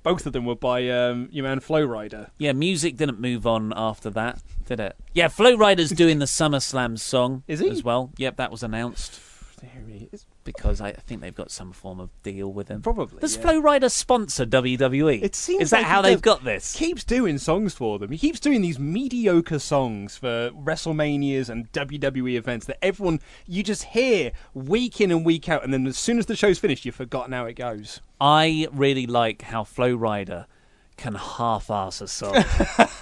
Both of them were by um, your man Flo Rida. yeah, music didn't move on after that, did it? Yeah, Flo Rida's doing the SummerSlam song Is he? as well. Yep, that was announced Because I think they've got some form of deal with him. Probably, Does yeah. Flo Rida sponsor WWE? It seems Is that like how they've got this? He keeps doing songs for them. He keeps doing these mediocre songs for WrestleManias and WWE events that everyone you just hear week in and week out, and then as soon as the show's finished, you've forgotten how it goes. I really like how Flo Rida can half-ass a song.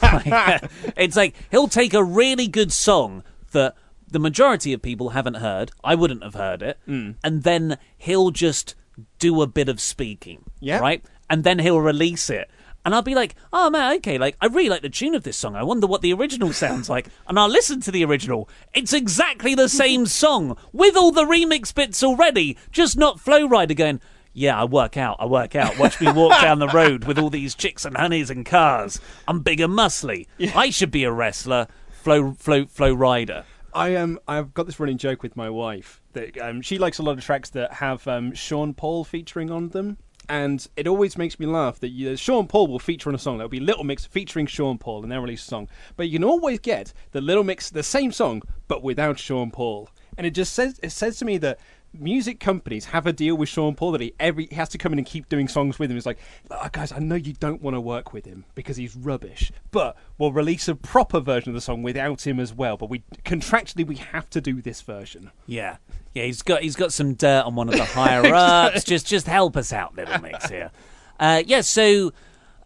It's like he'll take a really good song that the majority of people haven't heard. I wouldn't have heard it, Hmm. and then he'll just do a bit of speaking. Yeah. right, and then he'll release it. And I'll be like, oh man, okay, like I really like the tune of this song. I wonder what the original sounds like. And I'll listen to the original. It's exactly the same song with all the remix bits already, just not Flo Rida going, yeah, I work out, I work out. Watch me walk down the road with all these chicks and honeys and cars. I'm big and muscly. I should be a wrestler. Flow, flow, flow rider. I um I've got this running joke with my wife that um, she likes a lot of tracks that have um, Sean Paul featuring on them. And it always makes me laugh that you, Sean Paul will feature on a song. There'll be Little Mix featuring Sean Paul, and they'll release a song. But you can always get the Little Mix, the same song, but without Sean Paul. And it just says it says to me that music companies have a deal with Sean Paul that he every he has to come in and keep doing songs with him. It's like, "Ah, guys, I know you don't want to work with him because he's rubbish, but we'll release a proper version of the song without him as well. But we contractually we have to do this version. Yeah, yeah. He's got he's got some dirt on one of the higher ups. Just just help us out, little mix here. Uh, yeah. So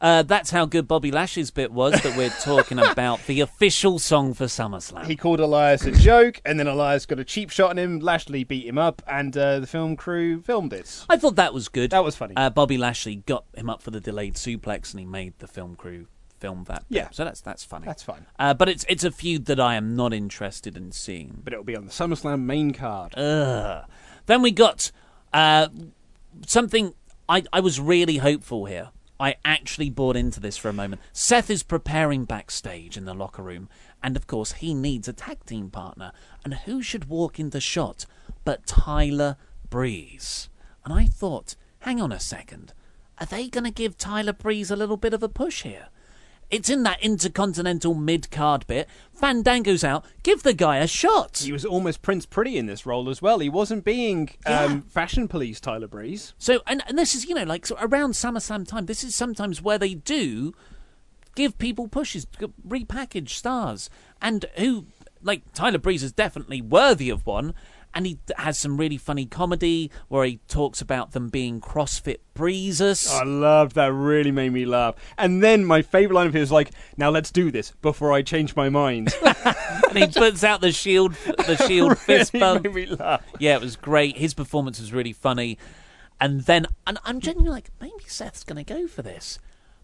uh, that's how good Bobby Lashley's bit was that we're talking about the official song for SummerSlam. He called Elias a joke, and then Elias got a cheap shot on him. Lashley beat him up, and uh, the film crew filmed it. I thought that was good. That was funny. Uh, Bobby Lashley got him up for the delayed suplex, and he made the film crew film that. bit. Yeah. So that's that's funny. That's fine. Uh, but it's it's a feud that I am not interested in seeing. But it'll be on the SummerSlam main card. Ugh. Then we got uh, something. I, I was really hopeful here. I actually bought into this for a moment. Seth is preparing backstage in the locker room, and of course, he needs a tag team partner. And who should walk into shot but Tyler Breeze? And I thought, hang on a second. Are they going to give Tyler Breeze a little bit of a push here? It's in that intercontinental mid card bit. Fandango's out. Give the guy a shot. He was almost Prince Pretty in this role as well. He wasn't being um, fashion police Tyler Breeze. So, and, and this is, you know, like so around SummerSlam time, this is sometimes where they do give people pushes, repackage stars. And who, like, Tyler Breeze is definitely worthy of one. And he has some really funny comedy where he talks about them being CrossFit breezers. I loved that. Really made me laugh. And then my favorite line of his was like, "Now let's do this before I change my mind." and he puts out the shield, the shield fist bump. made me laugh. Yeah, it was great. His performance was really funny. And then, and I'm genuinely like, maybe Seth's going to go for this.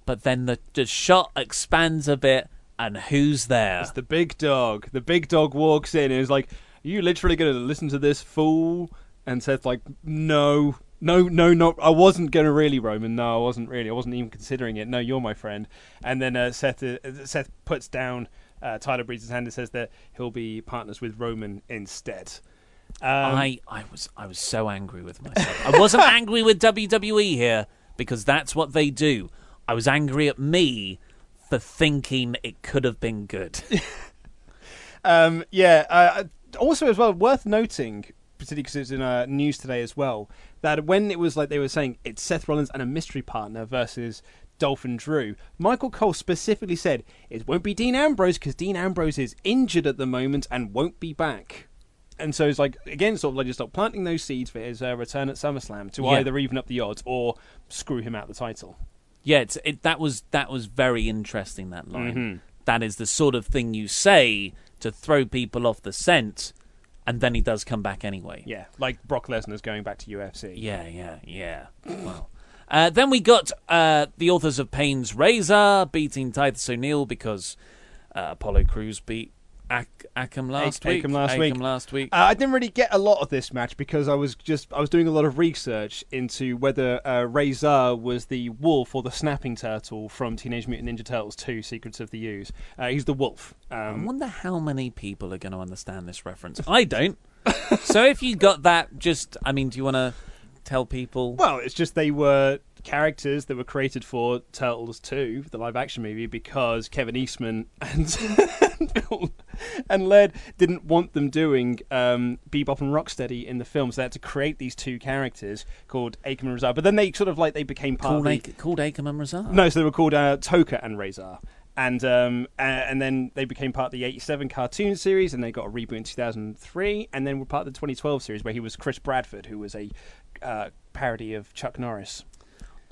But then the, the shot expands a bit, and who's there? It's the big dog. The big dog walks in and is like, you literally going to listen to this fool? And Seth's like, No, no, no, not. I wasn't going to really, Roman. No, I wasn't really. I wasn't even considering it. No, you're my friend. And then uh, Seth, uh, Seth puts down uh, Tyler Breeze's hand and says that he'll be partners with Roman instead. Um, I, I was I was so angry with myself. I wasn't angry with WWE here because that's what they do. I was angry at me for thinking it could have been good. Um, yeah. Uh, also, as well, worth noting, particularly because it's in uh, news today as well, that when it was like they were saying it's Seth Rollins and a mystery partner versus Dolphin Drew, Michael Cole specifically said it won't be Dean Ambrose because Dean Ambrose is injured at the moment and won't be back. And so it's like again, sort of like just start planting those seeds for his uh, return at SummerSlam to Yeah. either even up the odds or screw him out the title. Yeah, it's, it, that was that was very interesting. That line. Mm-hmm. that is the sort of thing you say to throw people off the scent, and then he does come back anyway. Yeah, like Brock Lesnar's going back to UFC. Yeah, yeah, yeah. well, uh, then we got uh, the authors of Pain's Rezar beating Titus O'Neil because uh, Apollo Crews beat Ak- last Ak- week. Last week. last week. Uh, I didn't really get a lot of this match because I was just I was doing a lot of research into whether uh, Razor was the wolf or the snapping turtle from Teenage Mutant Ninja Turtles 2: Secrets of the Ooze. Uh, he's the wolf. I Um, wonder how many people are going to understand this reference. I don't. so if you got that, just I mean, do you want to tell people? well, it's just they were characters that were created for Turtles 2, the live action movie, because Kevin Eastman and and Laird didn't want them doing um, Bebop and Rocksteady in the film, so they had to create these two characters called Akam and Razor. But then they sort of like they became part called, of the, Ak- called Akam and Razar. No, so they were called uh, Tokka and Rahzar. And um, and then they became part of the '87 cartoon series, and they got a reboot in 2003, and then were part of the 2012 series where he was Chris Bradford, who was a uh, parody of Chuck Norris.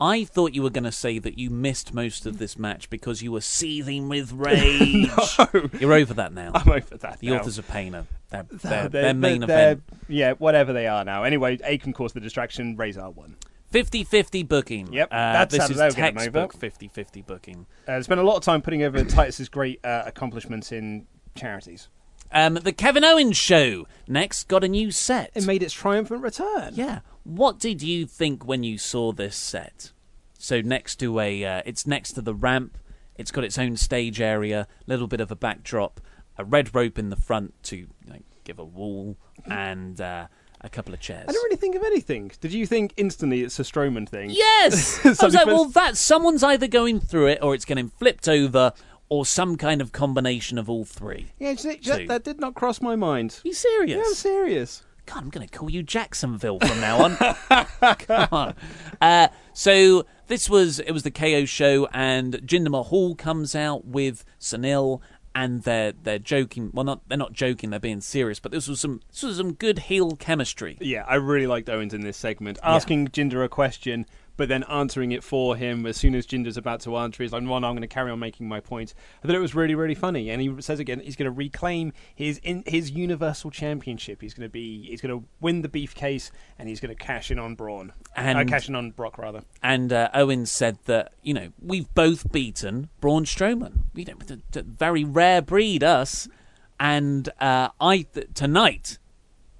I thought you were going to say that you missed most of this match because you were seething with rage. You're over that now. I'm over that. the now. authors of Pain are their, their, they're- their main they're- event. Yeah, whatever they are now. Anyway, Akam caused the distraction. Rezar won. 50-50 booking. Yep, uh, that's this how is they'll get 'em over. textbook 50-50 booking. Uh, spent a lot of time putting over Titus's great uh, accomplishments in charities. Um, the Kevin Owens show next got a new set. It made its triumphant return. Yeah. What did you think when you saw this set? So next to a, uh, it's next to the ramp. It's got its own stage area, little bit of a backdrop, a red rope in the front to like, give a wall, and uh, a couple of chairs. I didn't really think of anything. Did you think instantly it's a Strowman thing? Yes. I was like, well, that someone's either going through it, or it's getting flipped over, or some kind of combination of all three. Yeah, Two. that, that did not cross my mind. Are you serious? Yeah, I'm serious. God, I'm going to call you Jacksonville from now on. Come on. Uh, so this was it was the KO show, and Jinder Mahal comes out with Sunil, and they're they're joking. Well, not they're not joking. They're being serious. But this was some this was some good heel chemistry. Yeah, I really liked Owens in this segment. Asking Jinder a question, but then answering it for him as soon as Jinder's about to answer. He's like, well, no, I'm going to carry on making my point. I thought it was really, really funny. And he says again, he's going to reclaim his in, his Universal Championship. He's going to be, he's going to win the beef case, and he's going to cash in on Braun. And- uh, cash in on Brock, rather. And uh, Owens said that you know we've both beaten Braun Strowman. You know, the, the very rare breed, us. And uh, I th- tonight.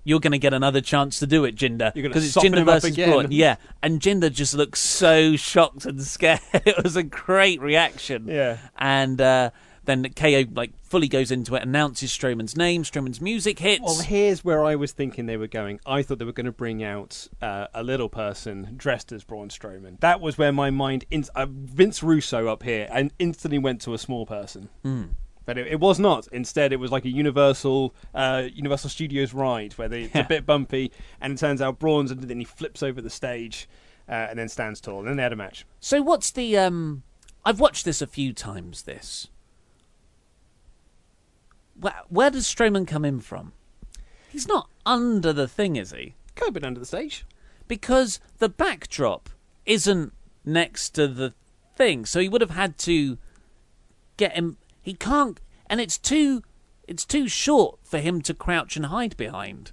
You're going to get another chance to do it, Jinder, because it's Jinder versus. Braun. Yeah, and Jinder just looks so shocked and scared. it was a great reaction. Yeah. and uh, then KO like fully goes into it, announces Strowman's name, Strowman's music hits. Well, here's where I was thinking they were going. I thought they were going to bring out uh, a little person dressed as Braun Strowman. That was where my mind, in- uh, Vince Russo up here, and instantly went to a small person. But it, it was not. Instead, it was like a Universal uh, Universal Studios ride where they, it's a bit bumpy, and it turns out Braun's, and then he flips over the stage uh, and then stands tall. And then they had a match. So what's the um I've watched this a few times this. Where, where does Strowman come in from? He's not under the thing, is he? Could have been under the stage. Because the backdrop isn't next to the thing. So he would have had to get him he can't and it's too it's too short for him to crouch and hide behind.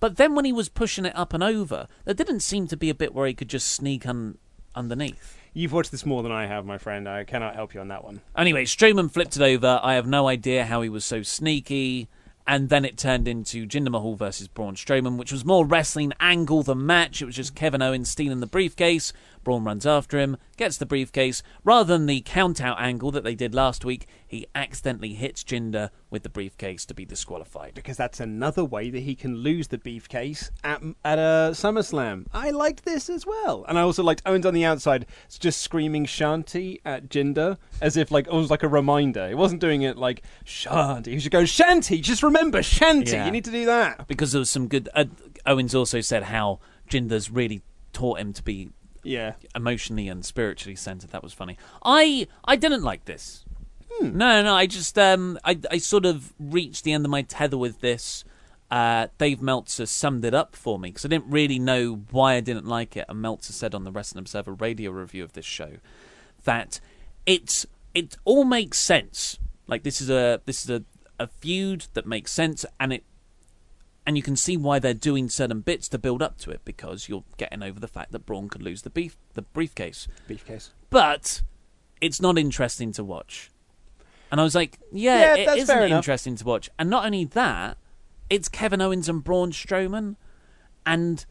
But then when he was pushing it up and over, there didn't seem to be a bit where he could just sneak un- underneath. You've watched this more than I have, my friend. I cannot help you on that one. Anyway, Strowman flipped it over. I have no idea how he was so sneaky. And then it turned into Jinder Mahal versus Braun Strowman, which was more wrestling angle than match. It was just Kevin Owens stealing the briefcase. Braun runs after him, gets the briefcase. Rather than the count out angle that they did last week, he accidentally hits Jinder with the briefcase to be disqualified. because that's another way that he can lose the briefcase at at a SummerSlam. I liked this as well, and I also liked Owens on the outside just screaming Shanty at Jinder as if like it was like a reminder. He wasn't doing it like Shanty. He should go Shanty. Just remember Shanty. Yeah. You need to do that. Because there was some good. Uh, Owens also said how Jinder's really taught him to be Yeah. emotionally and spiritually centered. That was funny. I I didn't like this. No, no, I just um I I sort of reached the end of my tether with this. Uh, Dave Meltzer summed it up for me because I didn't really know why I didn't like it. And Meltzer said on the Wrestling Observer radio review of this show that it's it all makes sense Like this is a this is a, a feud that makes sense, and it and you can see why they're doing certain bits to build up to it because you're getting over the fact that Braun could lose the beef the briefcase. Beefcase. But it's not interesting to watch. And I was like, yeah, Yeah, it isn't interesting to watch. And not only that, it's Kevin Owens and Braun Strowman, and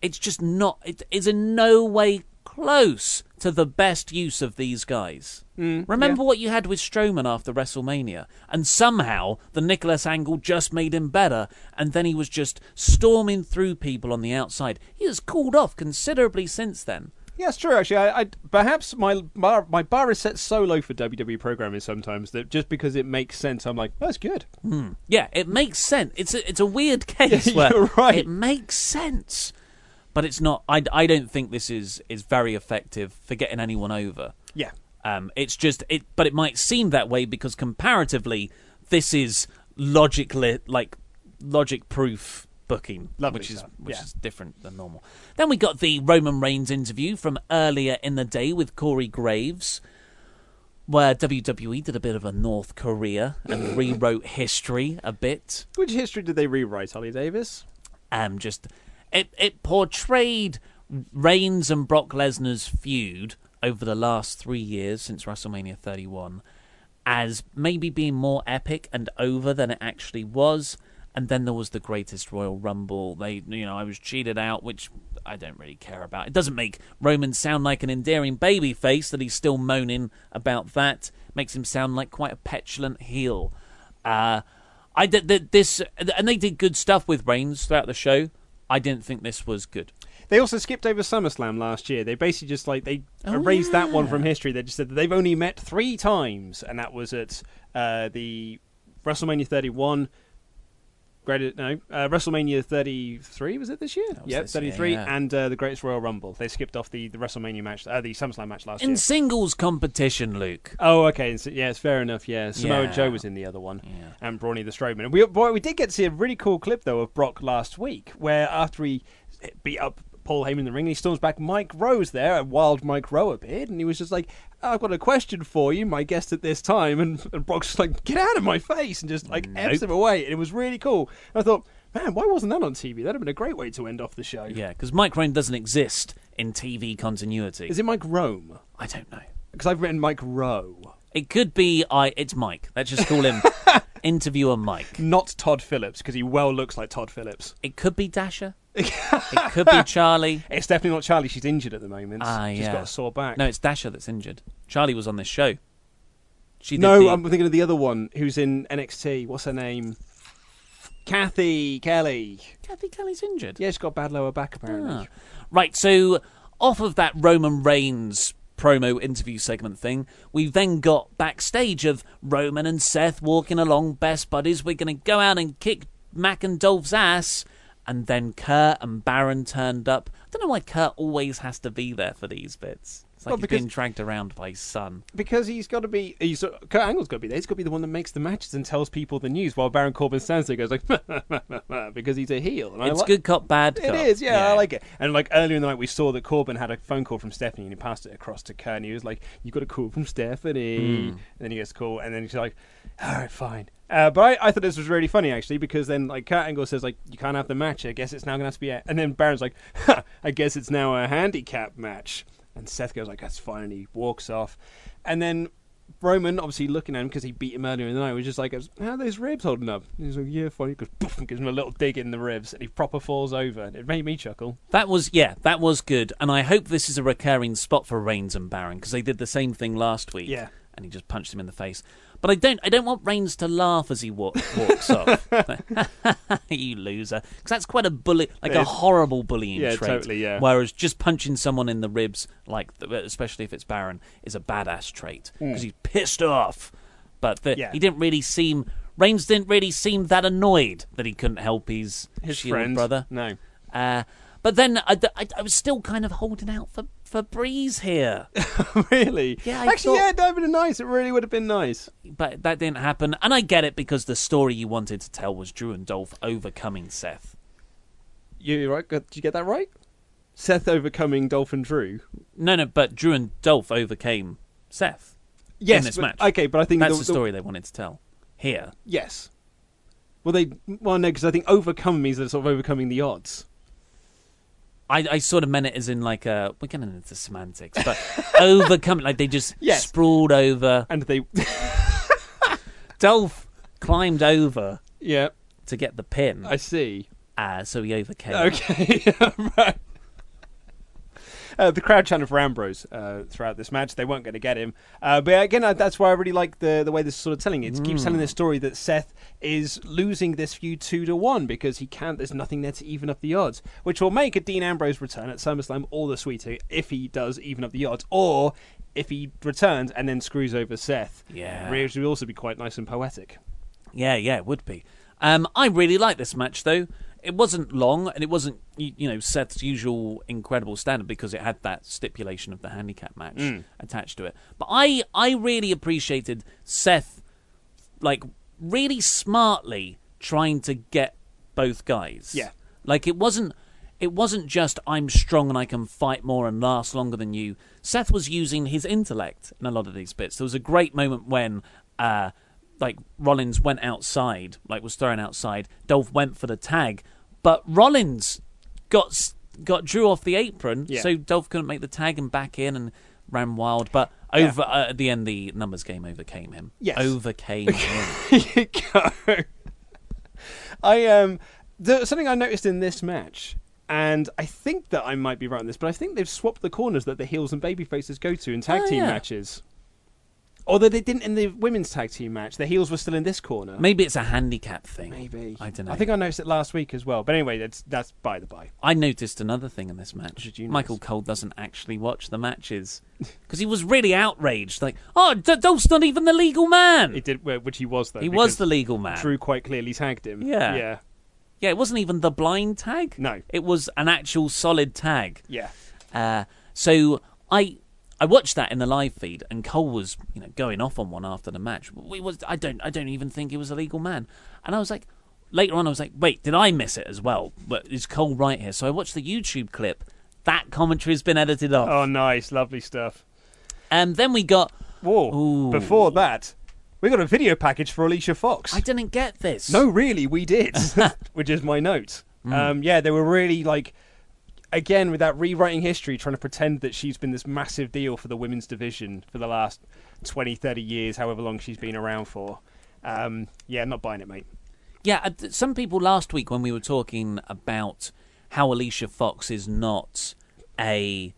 it's just not. It is in no way close to the best use of these guys. Mm, Remember what you had with Strowman after WrestleMania, and somehow the Nicholas angle just made him better, and then he was just storming through people on the outside. He has cooled off considerably since then. Yeah, it's true. Actually, I, I perhaps my bar, my bar is set so low for WWE programming sometimes that just because it makes sense, I'm like, that's good. Hmm. Yeah, it makes sense. It's a, it's a weird case Yeah, where you're right. it makes sense, but it's not. I, I don't think this is is very effective for getting anyone over. Yeah, Um, it's just it, but it might seem that way because comparatively, this is logically like logic proof booking, Lovely which is stuff, which yeah. is different than normal. Then we got the Roman Reigns interview from earlier in the day with Corey Graves, where WWE did a bit of a North Korea and rewrote history a bit. which history did they rewrite, Holly Davis? Um, just it it portrayed Reigns and Brock Lesnar's feud over the last three years since WrestleMania 31 as maybe being more epic and over than it actually was. And then there was the greatest Royal Rumble. They, you know, I was cheated out, which I don't really care about. It doesn't make Roman sound like an endearing baby face that he's still moaning about that. Makes him sound like quite a petulant heel. Uh, I did th- this, and they did good stuff with Reigns throughout the show. I didn't think this was good. They also skipped over SummerSlam last year. They basically just like they Oh, erased that one from history. They just said that they've only met three times, and that was at uh, the WrestleMania 31. Great, no, uh, WrestleMania 33 was it this year? Yep, this year, 33, yeah. and uh, the Greatest Royal Rumble. They skipped off the, the WrestleMania match, uh, the SummerSlam match last In year. In singles competition, Luke. Oh, okay. so- yeah, it's fair enough. Yeah, Samoa Yeah. Joe was in the other one, Yeah. and Brawny the Strowman. And we, boy, we did get to see a really cool clip though of Brock last week, where after he beat up Paul Heyman in the ring, he storms back. Mike Rowe's there, a wild Mike Rowe appeared, and he was just like, "I've got a question for you, my guest at this time." And, and Brock's just like, "Get out of my face!" and just like f's him away. And it was really cool. And I thought, man, why wasn't that on TV? That'd have been a great way to end off the show. Yeah, because Mike Rowe doesn't exist in TV continuity. Is it Mike Rome? I don't know. Because I've written Mike Rowe, It could be I. It's Mike. Let's just call him interviewer Mike. not Todd Phillips, because he well looks like Todd Phillips. It could be Dasha. it could be Charlie. It's definitely not Charlie. She's injured at the moment. Ah, She's yeah. got a sore back. No, it's Dasha that's injured. Charlie was on this show. She did no, the- I'm thinking of the other one who's in NXT. What's her name? Cathy Kelly. Cathy Kelly's injured. Yeah, she's got bad lower back apparently. Ah. Right, so off of that Roman Reigns promo interview segment thing, we then got backstage of Roman and Seth walking along, best buddies. We're going to go out and kick Mac and Dolph's ass. And then Kurt and Baron turned up. I don't know why Kurt always has to be there for these bits. It's like Well, he's because- being dragged around by his son. Because he's got to be. He's, Kurt Angle's got to be there. He's got to be the one that makes the matches and tells people the news, while Baron Corbin stands there, and goes like, because he's a heel. And It's like- good cop, bad It cop. is, yeah, I like it. And like earlier in the night, we saw that Corbin had a phone call from Stephanie, and he passed it across to Kurt. And he was like, "You got a call from Stephanie?" And then he gets a call, and then he's like, "All right, fine." Uh, but I, I thought this was really funny actually because then like Kurt Angle says like, "You can't have the match. I guess it's now going to have to be," a-" and then Baron's like, ha, "I guess it's now a handicap match." And Seth goes like, "That's fine," and he walks off, and then. Roman, obviously looking at him because he beat him earlier in the night, was just like, "How are those ribs holding up?" And he's like, "Yeah, fine." He goes, poof, and gives him a little dig in the ribs, and he proper falls over. And it made me chuckle. That was yeah, that was good, and I hope this is a recurring spot for Reigns and Baron because they did the same thing last week. Yeah. and he just punched him in the face. But I don't, I don't want Reigns to laugh as he wa- walks off. you loser, because that's quite a bully, like It a is. horrible bullying Yeah, trait. totally, yeah. Whereas just punching someone in the ribs, like especially if it's Baron, is a badass trait because he's pissed off. But the. Yeah. he didn't really seem. Reigns didn't really seem that annoyed that he couldn't help his, His friend, brother. No, Uh, but then I, I, I was still kind of holding out for, for Breeze here. really. Yeah, I actually, thought- yeah, that would have been nice. It really would have been nice. but that didn't happen. And I get it because the story you wanted to tell was Drew and Dolph overcoming Seth. You right? Got- Did you get that right? Seth overcoming Dolphin Drew. No, no, but Drew and Dolph overcame Seth. Yes, in this but- match. okay, but I think that's the- the, the- story they wanted to tell here. Yes. Well, they well no, because I think overcome means they're sort of overcoming the odds. I, I sort of meant it as in like uh we're getting into semantics, but overcome like they just Yes. sprawled over. And they, Dolph climbed over yeah, to get the pin, I see. uh, so he overcame. Okay, right. Uh, the crowd chanted for Ambrose uh, throughout this match. They weren't going to get him, uh, but again, uh, that's why I really like the the way this is sort of telling it. It keeps telling this story that Seth is losing this feud two to one because he can't. There's nothing there to even up the odds, which will make a Dean Ambrose return at SummerSlam all the sweeter if he does even up the odds, or if he returns and then screws over Seth. Yeah. which would also be quite nice and poetic. Yeah, yeah, it would be. Um, I really like this match though. It wasn't long, and it wasn't you, know Seth's usual incredible standard because it had that stipulation of the handicap match Mm. attached to it. But I I really appreciated Seth like really smartly trying to get both guys. Yeah. like it wasn't it wasn't just I'm strong and I can fight more and last longer than you. Seth was using his intellect in a lot of these bits. There was a great moment when uh like Rollins went outside, like was thrown outside. Dolph went for the tag, but Rollins got got Drew off the apron, Yeah. so Dolph couldn't make the tag and back in and ran wild. But Yeah. over uh, at the end, the numbers game overcame him. Yes. overcame him. you go. I um, there's something I noticed in this match, and I think that I might be right on this, but I think they've swapped the corners that the heels and baby faces go to in tag Oh, team yeah. matches. Although they didn't in the women's tag team match, the heels were still in this corner. Maybe it's a handicap thing. Maybe I don't know. I think I noticed it last week as well. But anyway, that's that's by the by. I noticed another thing in this match. did you Michael? Cole doesn't actually watch the matches because he was really outraged. Like, oh, D- Dolph's not even the legal man. It did, which he was though. he was the legal man. Drew quite clearly tagged him. Yeah. yeah, Yeah, it wasn't even the blind tag. No. it was an actual solid tag. yeah. Uh, so I I watched that in the live feed, and Cole was you know going off on one after the match. We was I don't I don't even think he was a legal man, and I was like. Later on, I was like, "Wait, did I miss it as well?" But is Cole right here? So I watched the YouTube clip. That commentary has been edited off. Oh, nice, lovely stuff. And then we got. Whoa! Ooh. Before that, we got a video package for Alicia Fox. I didn't get this. No, really, we did, which is my note. Um, yeah, they were really like, again, with that rewriting history, trying to pretend that she's been this massive deal for the women's division for the last 20, 30 years, however long she's been around for. Um, yeah, not buying it, mate. Yeah, uh, some people last week when we were talking about how Alicia Fox is not a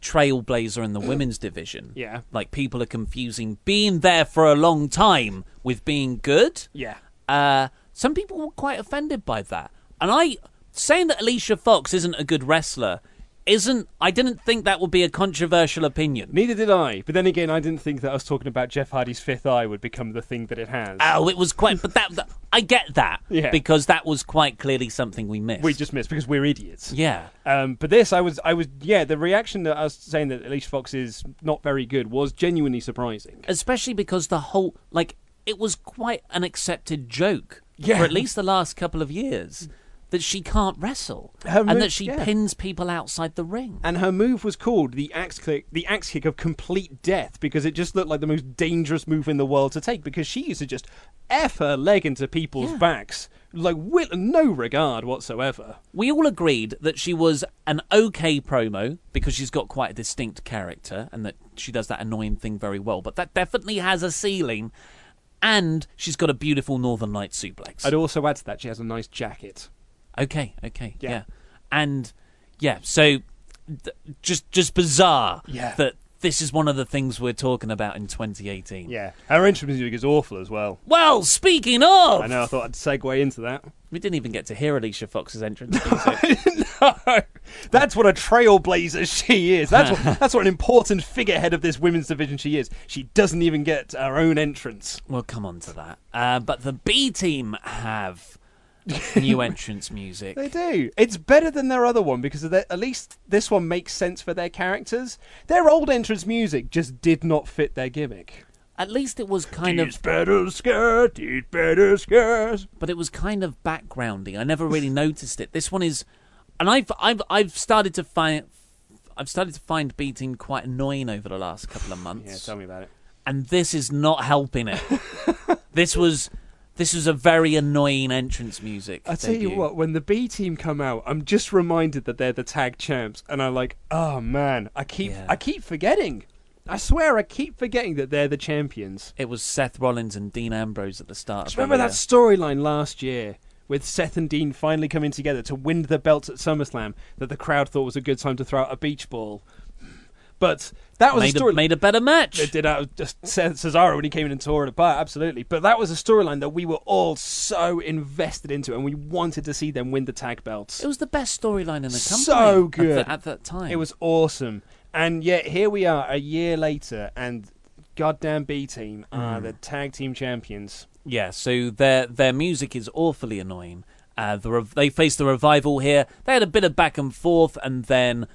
trailblazer in the women's division. Yeah. Like people are confusing being there for a long time with being good. Yeah. Uh, some people were quite offended by that. And I saying that Alicia Fox isn't a good wrestler isn't I didn't think that would be a controversial opinion. Neither did I. But then again, I didn't think that us talking about Jeff Hardy's fifth eye would become the thing that it has. Oh, it was quite but that, that I get that Yeah. because that was quite clearly something we missed. we just missed because we're idiots. Yeah. Um, but this, I was, I was, yeah. The reaction that I was saying that Alicia Fox is not very good was genuinely surprising. especially because the whole like it was quite an accepted joke Yeah. for at least the last couple of years that she can't wrestle Her and move- that she yeah. pins people outside the ring. And her move was called the axe kick, the axe kick of complete death, because it just looked like the most dangerous move in the world to take. Because she used to just f her leg into people's Yeah. backs, like with no regard whatsoever. We all agreed that she was an okay promo because she's got quite a distinct character and that she does that annoying thing very well. But that definitely has a ceiling, and she's got a beautiful Northern Light suplex. I'd also add to that she has a nice jacket. Okay, okay, Yeah. yeah, and yeah, so th- just just bizarre Yeah. that this is one of the things we're talking about in 2018. Yeah, her entrance music is awful as well. Well, speaking of, I know. I thought I'd segue into that. we didn't even get to hear Alicia Fox's entrance no, that's what a trailblazer she is. That's what, that's what an important figurehead of this women's division she is. She doesn't even get her own entrance. we'll come on to that. Uh, but the B team have new entrance music. They do. It's better than their other one because of the, at least this one makes sense for their characters. Their old entrance music just did not fit their gimmick. At least it was kind of, These better skirt, these better skirts. but it was kind of backgrounding. I never really noticed it. This one is, and I've I've I've started to find. I've started to find beating quite annoying over the last couple of months. Yeah, tell me about it. and this is not helping it. this was this was a very annoying entrance music. I tell you what, when the B team come out, I'm just reminded that they're the tag champs, and I'm like, oh man, I keep Yeah. I keep forgetting. I swear, I keep forgetting that they're the champions. It was Seth Rollins and Dean Ambrose at the start. The remember year. that storyline last year with Seth and Dean finally coming together to win the belts at SummerSlam that the crowd thought was a good time to throw out a beach ball. But that was made a a, story. made a better match. It did out just Cesaro when he came in and tore it apart, absolutely. But that was a storyline that we were all so invested into, and we wanted to see them win the tag belts. It was the best storyline in the company. So at good. the- at, that time. It was awesome. And yet here we are a year later, and goddamn B Team Mm. are the tag team champions. Yeah, so their their music is awfully annoying. Uh, the rev- they faced the revival here. They had a bit of back and forth, and then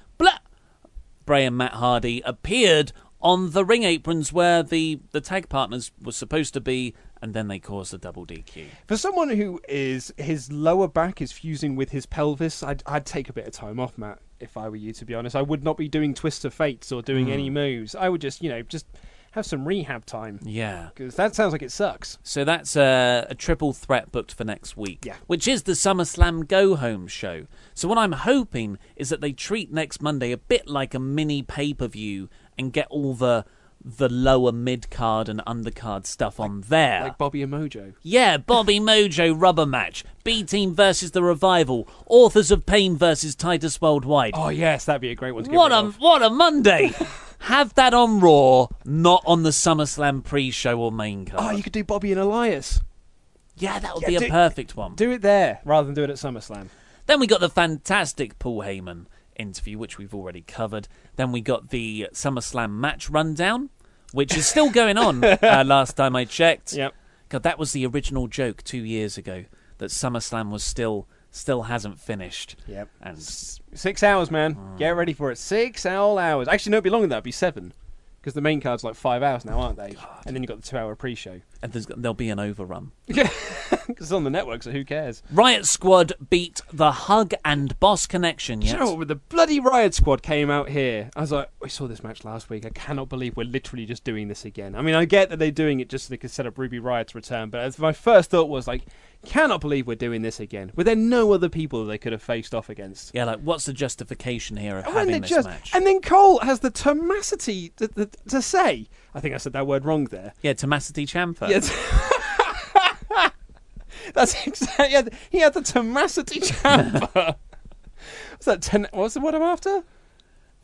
Bray and Matt Hardy appeared on the ring aprons where the the tag partners were supposed to be, and then they caused a double DQ. For someone who is his lower back is fusing with his pelvis, I'd, I'd take a bit of time off, Matt. If I were you, to be honest, I would not be doing twist of fates or doing hmm. any moves. I would just, you know, just have some rehab time Yeah. because that sounds like it sucks. So that's a, a triple threat booked for next week, Yeah. which is the SummerSlam Go Home show. So what I'm hoping is that they treat next Monday a bit like a mini pay per view and get all the the lower mid card and undercard stuff on there. Like Bobby and Mojo. yeah, Bobby Mojo rubber match, B Team versus the Revival, Authors of Pain versus Titus Worldwide. Oh yes, that'd be a great one to get what a what a Monday! Have that on Raw, not on the SummerSlam pre-show or main card. Oh, you could do Bobby and Elias. yeah, that would Yeah, be a do- perfect one. Do it there rather than do it at SummerSlam. Then we got the fantastic Paul Heyman interview, which we've already covered. Then we got the SummerSlam match rundown, which is still going on. uh, last time I checked, Yep. God, that was the original joke two years ago that SummerSlam was still still hasn't finished. Yep. And Six hours, man. Oh. Get ready for it. Six whole hours. Actually, no, it'd be longer than that. It'd be seven. Because the main card's like five hours now, aren't they? And then you've got the two hour pre show. and there's, there'll be an overrun. Yeah. Because it's on the network, so who cares? Riot Squad beat the Hug and Boss Connection. Do Yet. you know what? The bloody Riot Squad came out here, I was like, we saw this match last week. I cannot believe we're literally just doing this again. I mean, I get that they're doing it just so they can set up Ruby Riot's return, but my first thought was like, cannot believe we're doing this again. Were there no other people they could have faced off against? Yeah, like what's the justification here of And having this just, match? and then Cole has the tenacity to, to, to say, I think I said that word wrong there. yeah, Tomacity Ciampa. Yes. That's exactly. He had, he had the tenacity chamber. What's that? Ten, what's the word I'm after?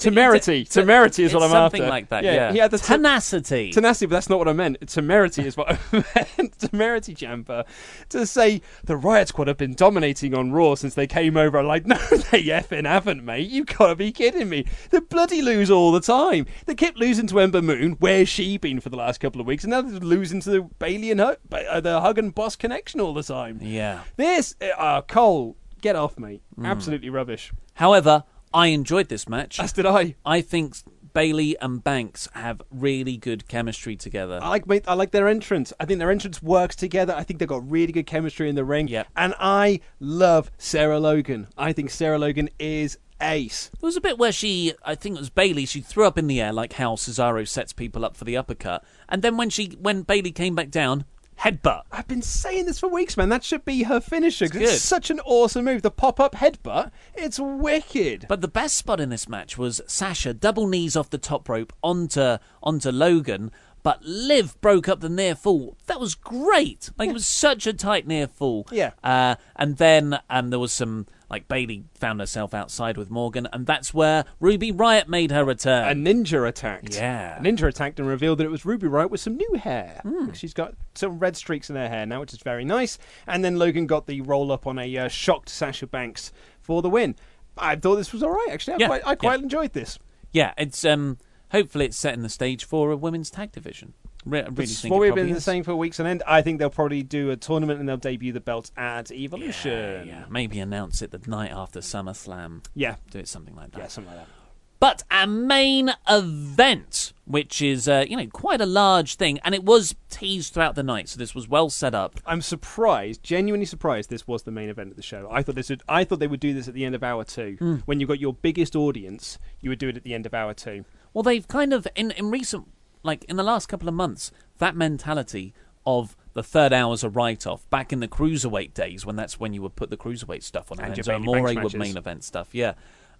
Temerity. It's Temerity is what I'm something after. like that. Yeah, He had the te- tenacity. tenacity, but that's not what I meant. Temerity is what I meant. Temerity chamber to say the Riot Squad have been dominating on Raw since they came over. I'm like, no, they effing haven't, mate. You gotta be kidding me. They bloody lose all the time. They kept losing to Ember Moon. Where's she been for the last couple of weeks? And now they're losing to the Bayley and Hug, uh, the Hug and Boss connection all the time. yeah. This, uh, Cole, get off, mate. Mm. Absolutely rubbish. However, I enjoyed this match. As did I. I think Bayley and Banks have really good chemistry together. I like I like their entrance. I think their entrance works together. I think they've got really good chemistry in the ring. Yep. And I love Sarah Logan. I think Sarah Logan is ace. There was a bit where she, I think it was Bayley, she threw up in the air like how Cesaro sets people up for the uppercut, and then when she, when Bayley came back down, headbutt. I've been saying this for weeks, man. That should be her finisher. It's It's, such an awesome move. The pop up headbutt. It's wicked. But the best spot in this match was Sasha double knees off the top rope onto onto Logan, but Liv broke up the near fall. That was great. Like it was such a tight near fall. Yeah. Uh, and then um, there was some like Bayley found herself outside with Morgan, and that's where Ruby Riot made her return. a ninja attacked. Yeah. A ninja attacked and revealed that it was Ruby Riot with some new hair. Hmm. She's got some red streaks in her hair now, which is very nice. And then Logan got the roll up on a uh, shocked Sasha Banks for the win. I thought this was all right, actually. I Yeah, quite, I quite yeah. enjoyed this. yeah, it's um hopefully it's setting the stage for a women's tag division. Re- really what we've been is. saying for weeks on end. I think they'll probably do a tournament and they'll debut the belt at Evolution. Yeah, yeah, maybe announce it the night after SummerSlam. Yeah. Do it something like that. Yeah, something like that. But our main event, which is uh, you know quite a large thing, and it was teased throughout the night, so this was well set up. I'm surprised, genuinely surprised. This was the main event of the show. I thought this would. I thought they would do this at the end of hour two. Hmm. When you've got your biggest audience, you would do it at the end of hour two. Well, they've kind of in in recent like in the last couple of months, that mentality of the third hour's a write off back in the cruiserweight days when that's when you would put the cruiserweight stuff on And and, your uh, then Amore would main event stuff. Yeah.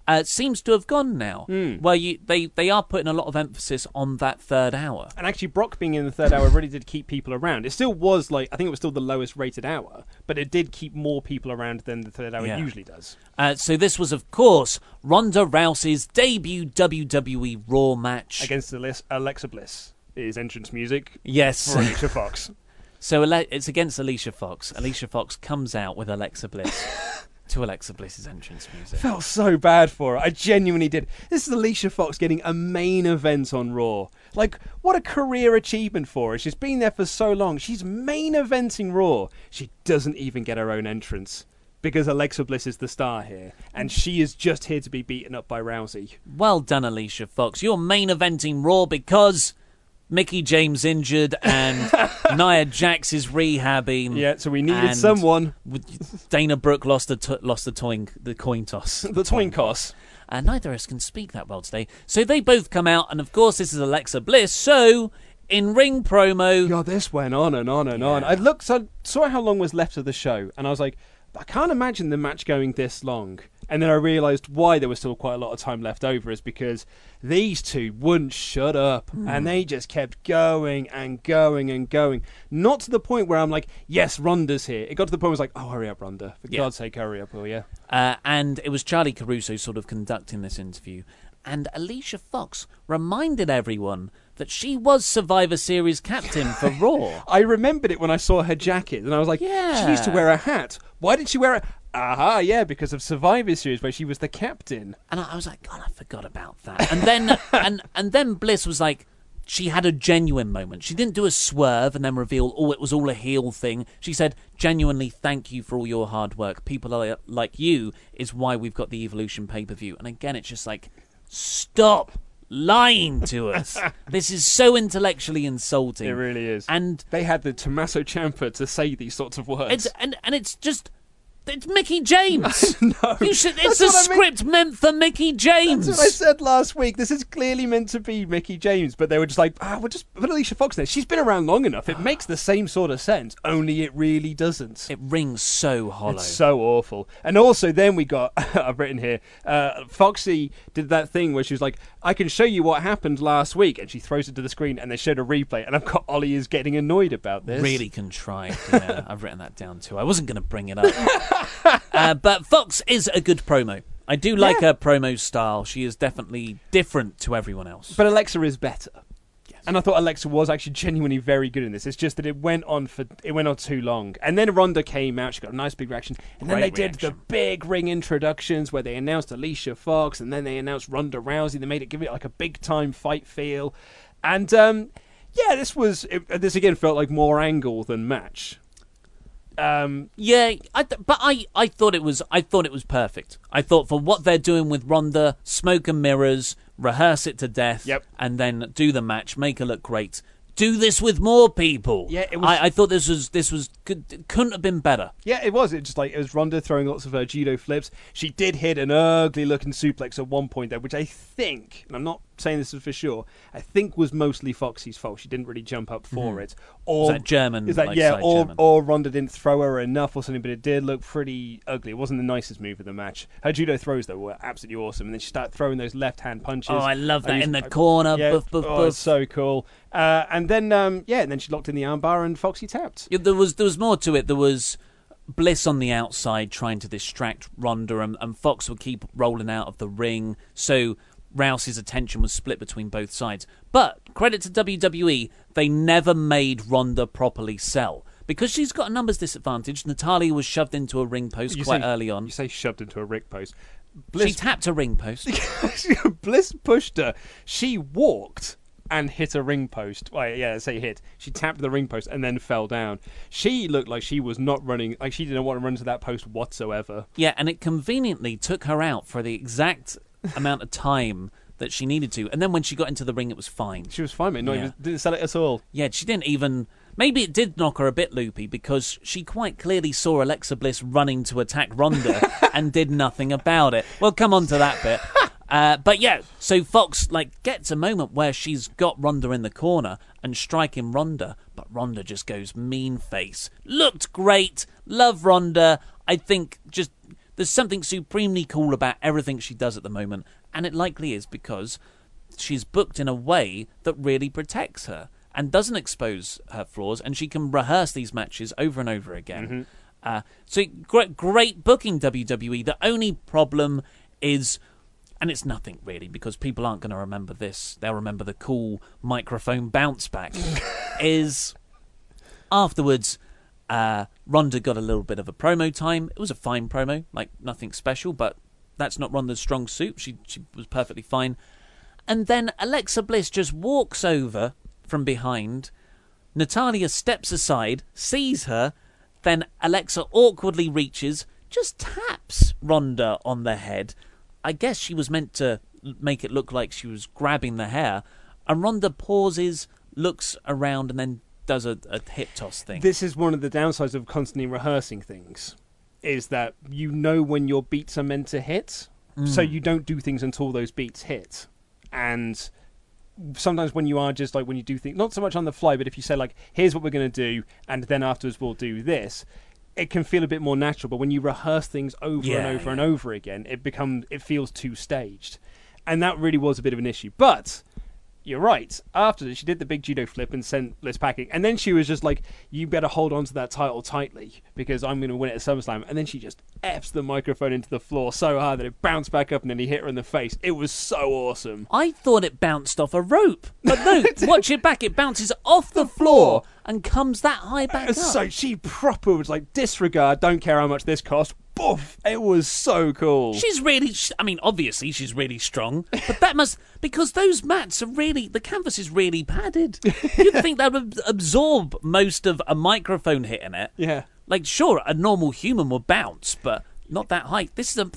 Uh, seems to have gone now, Hmm. where you they, they are putting a lot of emphasis on that third hour. And actually, Brock being in the third hour really did keep people around. It still was like I think it was still the lowest rated hour, but it did keep more people around than the third hour Yeah. usually does. Uh, so this was, of course, Ronda Rousey's debut WWE Raw match. Against Alexa Bliss is entrance music yes. for Alicia Fox. So it's against Alicia Fox. Alicia Fox comes out with Alexa Bliss to Alexa Bliss's entrance music. Felt so bad for her. I genuinely did. This is Alicia Fox getting a main event on Raw. Like, what a career achievement for her. She's been there for so long. She's main eventing Raw. She doesn't even get her own entrance. Because Alexa Bliss is the star here, and she is just here to be beaten up by Rousey. Well done, Alicia Fox. You're main eventing Raw because Mickie James injured and Nia Jax is rehabbing. Yeah, so we needed someone. Dana Brooke lost the t- lost the toin the coin toss. The Twinkos. and neither of us can speak that well today. So they both come out, and of course this is Alexa Bliss. So in ring promo, God, this went on and on and on. I looked, I saw how long was left of the show, and I was like, I can't imagine the match going this long. And then I realised why there was still quite a lot of time left over is because these two wouldn't shut up, and they just kept going and going and going. Not to the point where I'm like, yes, Ronda's here. It got to the point where I was like, oh, hurry up, Ronda. For Yeah. God's sake, hurry up, will ya? Uh, and it was Charly Caruso sort of conducting this interview. And Alicia Fox reminded everyone that she was Survivor Series captain for Raw. I remembered it when I saw her jacket, and I was like, Yeah. she used to wear a hat. Why did she wear a... Aha, yeah, because of Survivor Series, where she was the captain. And I, I was like, God, I forgot about that. And then, and and then Bliss was like, she had a genuine moment. She didn't do a swerve and then reveal, oh, it was all a heel thing. She said, genuinely, thank you for all your hard work. People like you is why we've got the Evolution pay per view. And again, it's just like, stop lying to us. this is so intellectually insulting. It really is. And They had the Tommaso Ciampa to say these sorts of words. and and it's just. It's Mickie James. no, You should. It's a what I mean. script meant for Mickie James. That's what I said last week. This is clearly meant to be Mickie James, but they were just like, ah, we'll just put Alicia Fox there. She's been around long enough. It makes the same sort of sense, only it really doesn't. It rings so hollow. It's so awful. And also, then we got, I've written here, uh, Foxy did that thing where she was like, I can show you what happened last week. And she throws it to the screen and they showed a replay. And I've got Ollie is getting annoyed about this. Really contrived. Yeah, I've written that down too. I wasn't going to bring it up. Uh, but Fox is a good promo. I do like her promo style. She is definitely different to everyone else. But Alexa is better. And I thought Alexa was actually genuinely very good in this. It's just that it went on for it went on too long. And then Ronda came out, she got a nice big reaction. And then they Great did the big ring introductions where they announced Alicia Fox and then they announced Ronda Rousey. They made it give it like a big time fight feel. And um, yeah, this was it, this again felt like more angle than match. Um, Yeah, I but I, I thought it was I thought it was perfect. I thought for what they're doing with Ronda, smoke and mirrors, rehearse it to death, Yep. and then do the match, make her look great. Do this with more people. Yeah, it was- I, I thought this was this was could, couldn't have been better. Yeah, it was. It just like it was Ronda throwing lots of her judo flips. She did hit an ugly looking suplex at one point there, which I think, and I'm not saying this is for sure, I think was mostly Foxy's fault. She didn't really jump up for it. Or Was that German, Is that like, yeah? Or German? or Ronda didn't throw her enough or something, but it did look pretty ugly. It wasn't the nicest move of the match. Her judo throws though were absolutely awesome, and then she started throwing those left hand punches. Oh, I love that used- in the corner. Yeah, Buff, buff, oh, buff. so cool. Uh, and then um, yeah, and then she locked in the armbar and Foxy tapped. Yeah, there was there was more to it. There was Bliss on the outside trying to distract Ronda, and, and Fox would keep rolling out of the ring. So Rousey's attention was split between both sides. But credit to WWE, they never made Ronda properly sell. Because she's got a numbers disadvantage, Natalya was shoved into a ring post You quite say- early on. You say shoved into a ring post. She Bliss tapped a ring post. Bliss pushed her. She walked and hit a ring post. Oh, well, yeah, say hit. She tapped the ring post and then fell down. She looked like she was not running. Like she didn't want to run to that post whatsoever. Yeah, and it conveniently took her out for the exact amount of time that she needed to. And then when she got into the ring, it was fine. She was fine, mate. Not Yeah. even didn't sell it at all. Yeah, she didn't even. Maybe it did knock her a bit loopy because she quite clearly saw Alexa Bliss running to attack Ronda and did nothing about it. We'll come on to that bit. Uh, but yeah, so Fox like gets a moment where she's got Ronda in the corner and striking Ronda, but Ronda just goes mean face. Looked great, love Ronda. I think just there's something supremely cool about everything she does at the moment, and it likely is because she's booked in a way that really protects her and doesn't expose her flaws, and she can rehearse these matches over and over again. Uh, so great, great booking WWE. The only problem is, and it's nothing really because people aren't going to remember this. They'll remember the cool microphone bounce back. is afterwards, uh, Ronda got a little bit of a promo time. It was a fine promo, like nothing special, but that's not Ronda's strong suit. She she was perfectly fine. And then Alexa Bliss just walks over from behind. Natalya steps aside, sees her, then Alexa awkwardly reaches, just taps Ronda on the head. I guess she was meant to make it look like she was grabbing the hair. And Ronda pauses, looks around, and then does a, a hip toss thing. This is one of the downsides of constantly rehearsing things, is that you know when your beats are meant to hit, so mm. you don't do things until those beats hit. And sometimes when you are just like when you do things, not so much on the fly, but if you say like, "Here's what we're going to do," and then afterwards we'll do this. It can feel a bit more natural, but when you rehearse things over Yeah, and over yeah. and over again, it becomes it feels too staged, and that really was a bit of an issue. But you're right. After this, she did the big judo flip and sent Liz packing, and then she was just like, "You better hold on to that title tightly because I'm going to win it at SummerSlam." And then she just f's the microphone into the floor so hard that it bounced back up, and then he hit her in the face. It was so awesome. I thought it bounced off a rope, but no. watch it back; it bounces off the floor and comes that high back up. So she proper was like, "Disregard, don't care how much this cost." Boof! It was so cool. She's really. I mean, obviously she's really strong, but that must, because those mats are really, the canvas is really padded. You'd think that would absorb most of a microphone hitting it. yeah. Like, sure, a normal human would bounce, but not that height. This is a,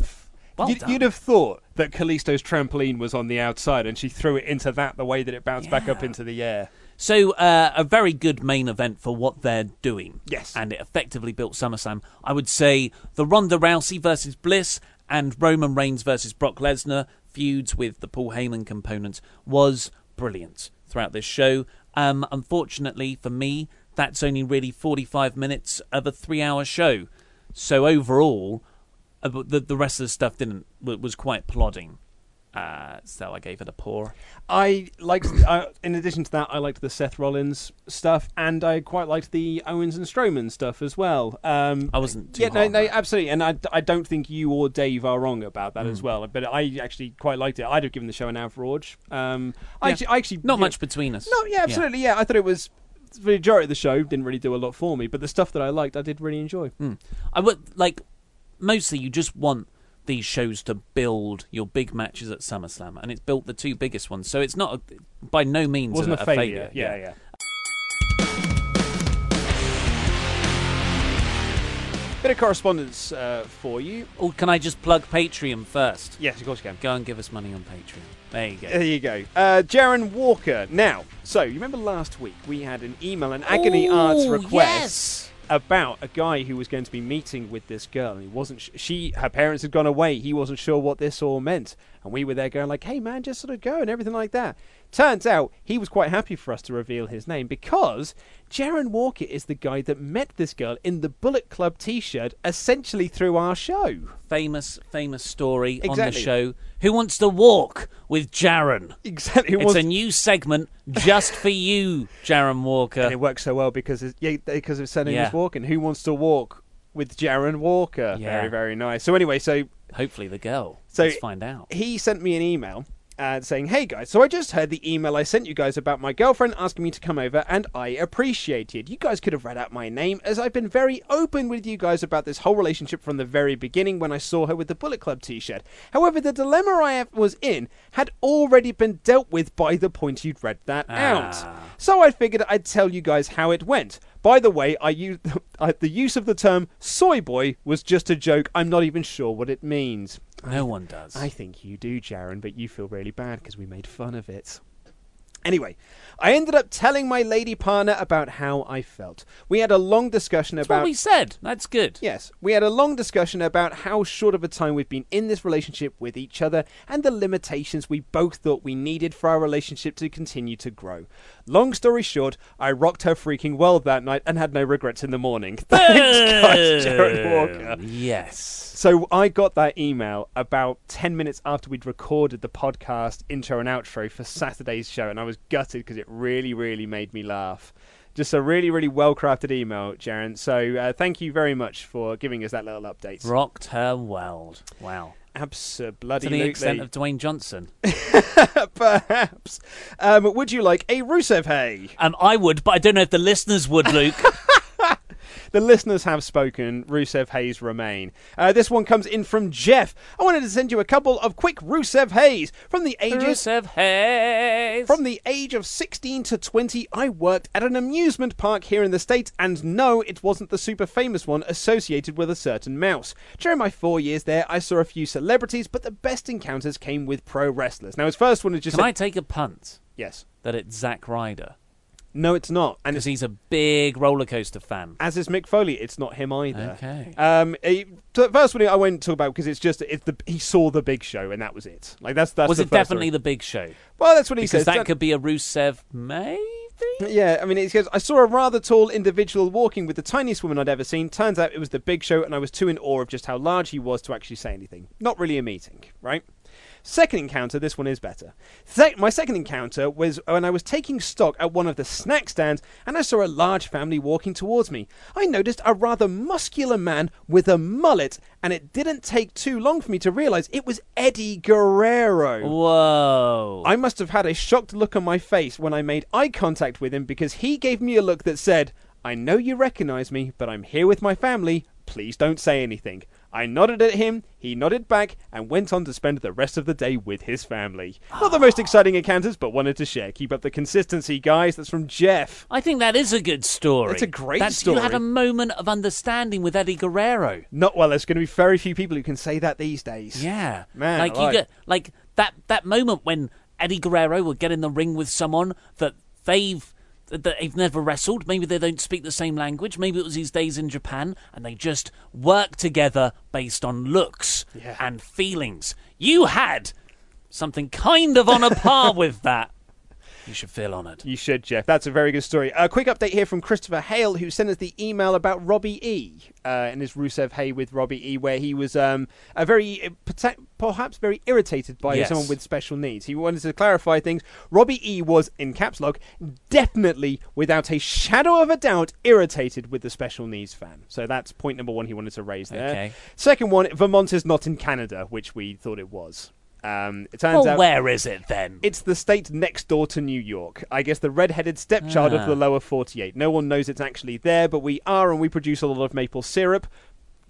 well you'd, you'd have thought that Kalisto's trampoline was on the outside, and she threw it into that the way that it bounced back up into the air. So, uh, a very good main event for what they're doing. Yes. And it effectively built SummerSlam. I would say the Ronda Rousey versus Bliss and Roman Reigns versus Brock Lesnar feuds with the Paul Heyman component was brilliant throughout this show. Um, unfortunately for me, that's only really 45 minutes of a three hour show. So, overall, uh, the, the rest of the stuff didn't was quite plodding. Uh, so I gave it a poor. I liked, uh, in addition to that, I liked the Seth Rollins stuff, and I quite liked the Owens and Strowman stuff as well. Um, I wasn't too yeah, no, no, absolutely, and I, I don't think you or Dave are wrong about that as Mm. well. But I actually quite liked it. I'd have given the show an average. Um, I, Yeah. actually, I actually, Not yeah. much between us. No, yeah, absolutely, yeah. I thought it was the majority of the show didn't really do a lot for me, but the stuff that I liked, I did really enjoy. I would like mostly you just want these shows to build your big matches at SummerSlam, and it's built the two biggest ones. So it's not a, by no means wasn't a, a, failure. Yeah, yeah. Bit of correspondence uh, for you. Oh, can I just plug Patreon first? Yes, of course you can. Go and give us money on Patreon. There you go. There you go. Uh, Jaron Walker. Now, so you remember last week we had an email, an agony arts request yes. About a guy who was going to be meeting with this girl, and he wasn't. Sh- she, her parents had gone away. He wasn't sure what this all meant, and we were there going like, "Hey, man, just sort of go," and everything like that. Turns out he was quite happy for us to reveal his name because Jaron Walker is the guy that met this girl in the Bullet Club T-shirt, essentially through our show. Famous, famous story on the show. Who wants to walk with Jaron? Exactly. It It's was- a new segment just for you, Jaron Walker. and it works so well because it's, yeah, because of sending Yeah. is Walken. Who wants to walk with Jaron Walker? Yeah. Very very nice. So anyway, so Hopefully, the girl. So- Let's find out. he sent me an email uh, saying, "Hey guys, so I just heard the email I sent you guys about my girlfriend asking me to come over, and I appreciate it. You guys could have read out my name, as I've been very open with you guys about this whole relationship from the very beginning when I saw her with the Bullet Club T-shirt. However, the dilemma I was in had already been dealt with by the point you'd read that out. So I figured I'd tell you guys how it went." By the way, I used the use of the term "soy boy" was just a joke. I'm not even sure what it means. No one does. I think you do, Jaron, but you feel really bad because we made fun of it. Anyway, I ended up telling my lady partner about how I felt. We had a long discussion That's about. what we said. That's good. Yes, we had a long discussion about how short of a time we've been in this relationship with each other and the limitations we both thought we needed for our relationship to continue to grow. Long story short, I rocked her freaking world that night and had no regrets in the morning. Thanks, guys, Jared Walker. Yes. So I got that email about 10 minutes after we'd recorded the podcast intro and outro for Saturday's show, and I was gutted because it really, really made me laugh. Just a really, really well crafted email, Jaren. So uh, thank you very much for giving us that little update. Rocked her world. Wow. Absolutely. To the extent of Dwayne Johnson. Perhaps. Um, would you like a Rusev Hay? Um, I would, but I don't know if the listeners would, Luke. The listeners have spoken. Rusev Hayes remain. Uh, this one comes in from Jeff. I wanted to send you a couple of quick Rusev Hayes from the ages Rusev Hayes. From the age of 16 to 20, I worked at an amusement park here in the States, and no, it wasn't the super famous one associated with a certain mouse. During my four years there, I saw a few celebrities, but the best encounters came with pro wrestlers. Now, his first one is just. Can a- I take a punt Yes. that it's Zack Ryder? No, it's not. And Because he's a big roller coaster fan. as is Mick Foley, it's not him either. Okay. Um, the first one I won't talk about because it's just it's the he saw the Big Show and that was it. Like that's that's Was it definitely story. the big show? well that's what he Because says. that That- could be a Rusev, maybe? Yeah, I mean, it says, I saw a rather tall individual walking with the tiniest woman I'd ever seen. Turns out it was the big show, and I was too in awe of just how large he was to actually say anything. Not really a meeting, right? Second encounter, this one is better. Se- my second encounter was when I was taking stock at one of the snack stands and I saw a large family walking towards me. I noticed a rather muscular man with a mullet, and it didn't take too long for me to realize it was Eddie Guerrero. Whoa. I must have had a shocked look on my face when I made eye contact with him because he gave me a look that said, I know you recognize me, but I'm here with my family. Please don't say anything. I nodded at him, he nodded back, and went on to spend the rest of the day with his family. Not the most exciting encounters, but wanted to share. Keep up the consistency, guys. That's from Jeff. I think that is a good story. It's a great That's, You had a moment of understanding with Eddie Guerrero. Not well, there's going to be very few people who can say that these days. Yeah, Man, Like I you like- get like that that moment when Eddie Guerrero will get in the ring with someone that they've that they've never wrestled. Maybe they don't speak the same language. Maybe it was his days in Japan, and they just work together based on looks Yeah. and feelings. You had something kind of on a par with that. You should feel honoured. You should, Jeff. That's a very good story. A quick update here from Christopher Hale, who sent us the email about Robbie E. Uh, and his Rusev Hay with Robbie E, where he was um, a very, uh, perhaps very irritated by Yes. someone with special needs. He wanted to clarify things. Robbie E was, in caps lock, definitely, without a shadow of a doubt, irritated with the special needs fan. So that's point number one he wanted to raise there. Okay. Second one, Vermont is not in Canada, which we thought it was. Um, it turns Well, out where is it then? it's the state next door to New York. I guess the red-headed stepchild Ah. of the lower 48. No one knows it's actually there, but we are, and we produce a lot of maple syrup.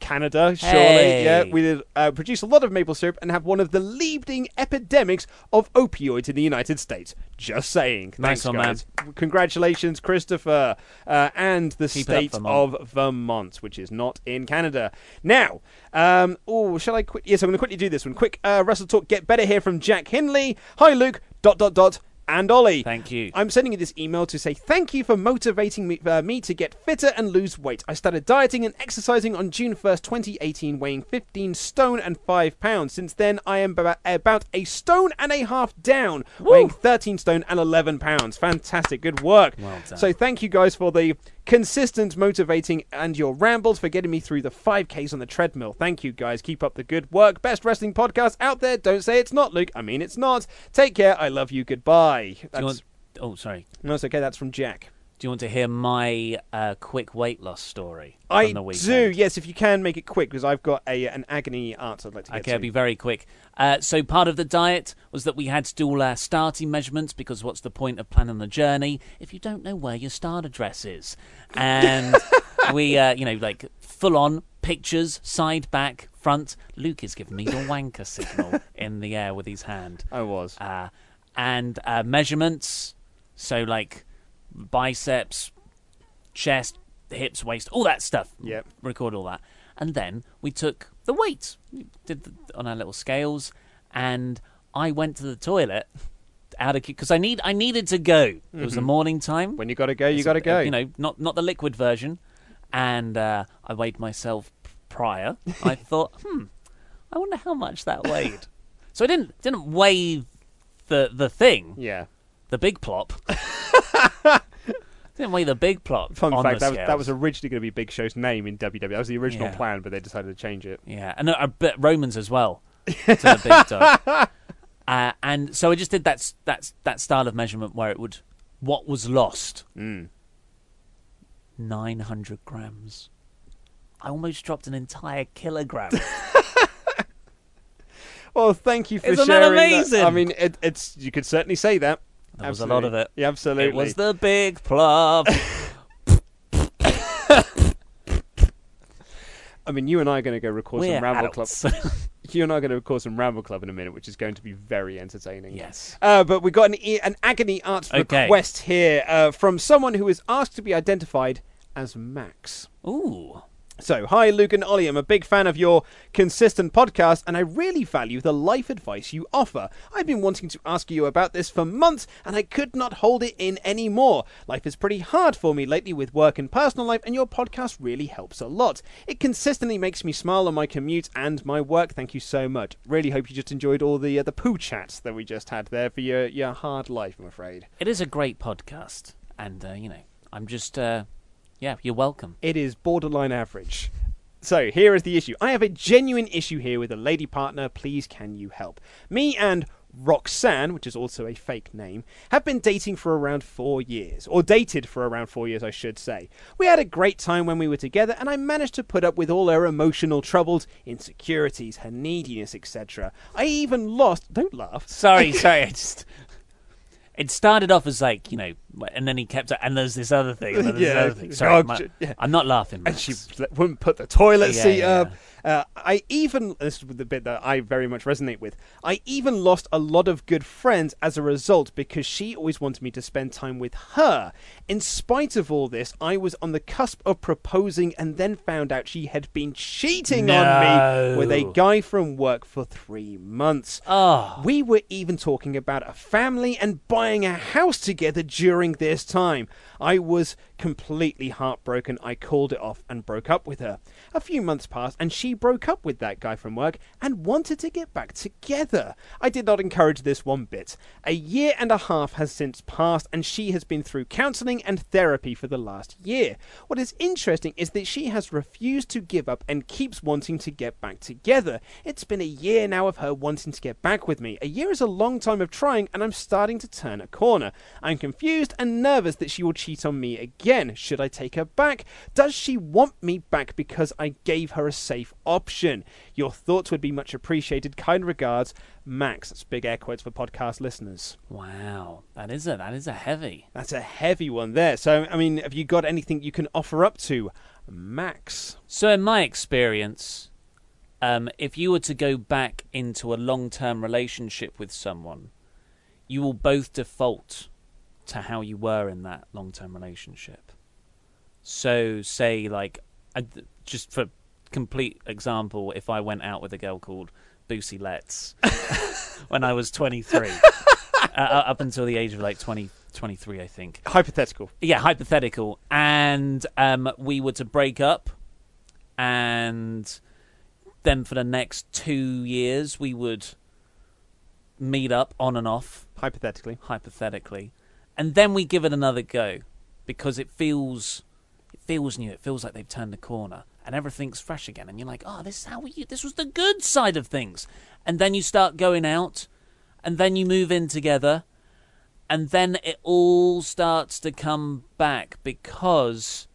Canada, surely, Hey. yeah. We uh, produce a lot of maple syrup and have one of the leading epidemics of opioids in the United States. Just saying. Nice Thanks, one, man. guys. Congratulations, Christopher, uh, and the Keep state Vermont. of Vermont, which is not in Canada. Now, um, oh, shall I quit? Yes, I'm going to quickly do this one. Quick, uh, Wrestle Talk, get better here from Jack Hinley. Hi, Luke. Dot dot dot. And Ollie. Thank you. I'm sending you this email to say thank you for motivating me, uh, me to get fitter and lose weight. I started dieting and exercising on June 1st, 2018, weighing 15 stone and 5 pounds. Since then, I am about, about a stone and a half down, weighing 13 stone and 11 pounds. Fantastic. Good work. Well done. So thank you guys for the consistent motivating and your rambles for getting me through the 5Ks on the treadmill. Thank you guys. Keep up the good work. Best wrestling podcast out there. Don't say it's not, Luke. I mean, it's not. Take care. I love you. Goodbye. Want, oh, sorry. no, it's okay. That's from Jack. Do you want to hear my uh, quick weight loss story I from the weekend? do, yes, if you can make it quick, because I've got a an agony answer I'd like to get Okay, to. I'll be very quick. Uh, so part of the diet was that we had to do all our starting measurements because what's the point of planning the journey if you don't know where your start address is? And we, uh, you know, like full on pictures, side, back, front. Luke is giving me the wanker signal in the air with his hand. I was. Uh, and uh, measurements, so like biceps, chest, hips, waist, all that stuff. Yep. Record all that. And then we took the weights, we did the, on our little scales, and I went to the toilet out of because I need I needed to go. It was the morning time. When you got to go, you got to go. You know, not not the liquid version. And uh, I weighed myself prior. I thought, hmm, I wonder how much that weighed. so I didn't didn't weigh the the thing, Yeah. the big plop. didn't weigh the big plop. Fun fact, that was, that was originally going to be Big Show's name in WWE. That was the original Yeah. plan, but they decided to change it. Yeah, and bit Romans as well to the big dog. Uh, and so I just did that that that style of measurement where it would what was lost. Mm. Nine hundred grams. I almost dropped an entire kilogram. Well, thank you for Isn't that sharing. amazing? I mean, it, it's you could certainly say that. There was a lot of it. Yeah, absolutely. it was the big plop. I mean, you and I are going to go record We're some Ramble adults. Club. You and I are going to record some Ramble Club in a minute, which is going to be very entertaining. yes. Uh, but we've got an, e- an agony arts Okay. request here uh, from someone who is asked to be identified as Max. Ooh. So, hi, Luke and Ollie. I'm a big fan of your consistent podcast, and I really value the life advice you offer. I've been wanting to ask you about this for months, and I could not hold it in anymore. Life is pretty hard for me lately with work and personal life, and your podcast really helps a lot. It consistently makes me smile on my commute and my work. Thank you so much. Really hope you just enjoyed all the uh, the poo chats that we just had there for your your hard life. I'm afraid It is a great podcast, and uh, you know, I'm just, uh, yeah, you're welcome. it is borderline average. So here is the issue. I have a genuine issue here with a lady partner. Please, can you help? Me and Roxanne, which is also a fake name, have been dating for around four years, or dated for around four years, I should say. We had a great time when we were together, and I managed to put up with all her emotional troubles, insecurities, her neediness, etc. I even lost. Don't laugh. Sorry, sorry. I just. It started off as like you know, and then he kept. And there's this other thing. And then there's this Yeah. other thing. Sorry, my- j- yeah. I'm not laughing. and she wouldn't put the toilet Yeah, seat yeah, up. Uh, I even this is the bit that I very much resonate with. I even lost a lot of good friends as a result because she always wanted me to spend time with her. In spite of all this, I was on the cusp of proposing and then found out she had been cheating on me with a guy from work for three months. Oh. We were even talking about a family and buying a house together during this time. I was completely heartbroken. I called it off and broke up with her. A few months passed and she broke up with that guy from work and wanted to get back together. I did not encourage this one bit. A year and a half has since passed and she has been through counseling and therapy for the last year. What is interesting is that she has refused to give up and keeps wanting to get back together. It's been a year now of her wanting to get back with me. A year is a long time of trying and I'm starting to turn a corner. I'm confused and nervous that she will cheat on me again. Should I take her back? Does she want me back because I gave her a safe option? Your thoughts would be much appreciated. Kind regards, Max. That's big air quotes for podcast listeners. Wow, that is a that is a heavy. That's a heavy one there. So, I mean, have you got anything you can offer up to Max? So, in my experience, um, if you were to go back into a long term relationship with someone, you will both default to how you were in that long term relationship. So, say, like, I, just for complete example, if I went out with a girl called Boosie Letts when I was 23, uh, up until the age of like 20, 23, I think Hypothetical. yeah, hypothetical, and um, we were to break up, and then for the next two years we would meet up on and off, Hypothetically. hypothetically, and then we give it another go because it feels it feels new. It feels like they've turned the corner and everything's fresh again, and you're like, oh, this is how we. This was the good side of things, and then you start going out, and then you move in together and then it all starts to come back because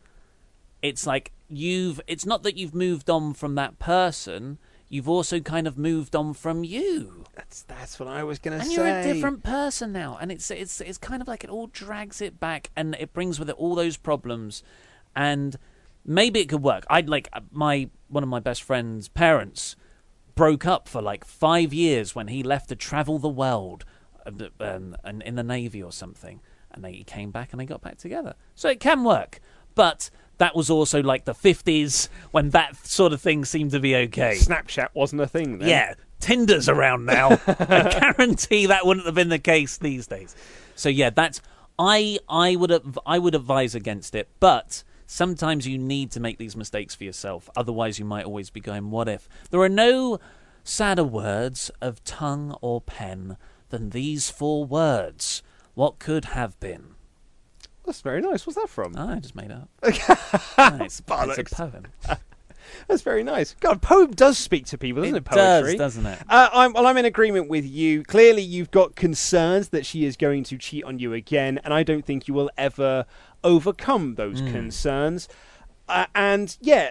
it's like you've it's not that you've moved on from that person you've also kind of moved on from you That's that's what I was gonna say. and you're a different person now and it's it's it's kind of like it all drags it back and it brings with it all those problems and maybe it could work i'd like uh, my one of my best friend's parents broke up for like five years when he left to travel the world uh, um, and in the navy or something and they he came back and they got back together so it can work but that was also like the 50s when that sort of thing seemed to be okay Snapchat wasn't a thing then. yeah Tinders around now. I guarantee that wouldn't have been the case these days. So yeah, that's I I would I would advise against it, but sometimes you need to make these mistakes for yourself. Otherwise, you might always be going, "What if?" There are no sadder words of tongue or pen than these four words. What could have been? That's very nice. What's that from? Oh, I just made it up. No, it's, it's a Bollocks. poem. That's very nice. God, poem does speak to people, doesn't it? It does, poetry doesn't it? Uh, I'm, well, I'm in agreement with you. Clearly, you've got concerns that she is going to cheat on you again, and I don't think you will ever overcome those Hmm. concerns. Uh, and yeah,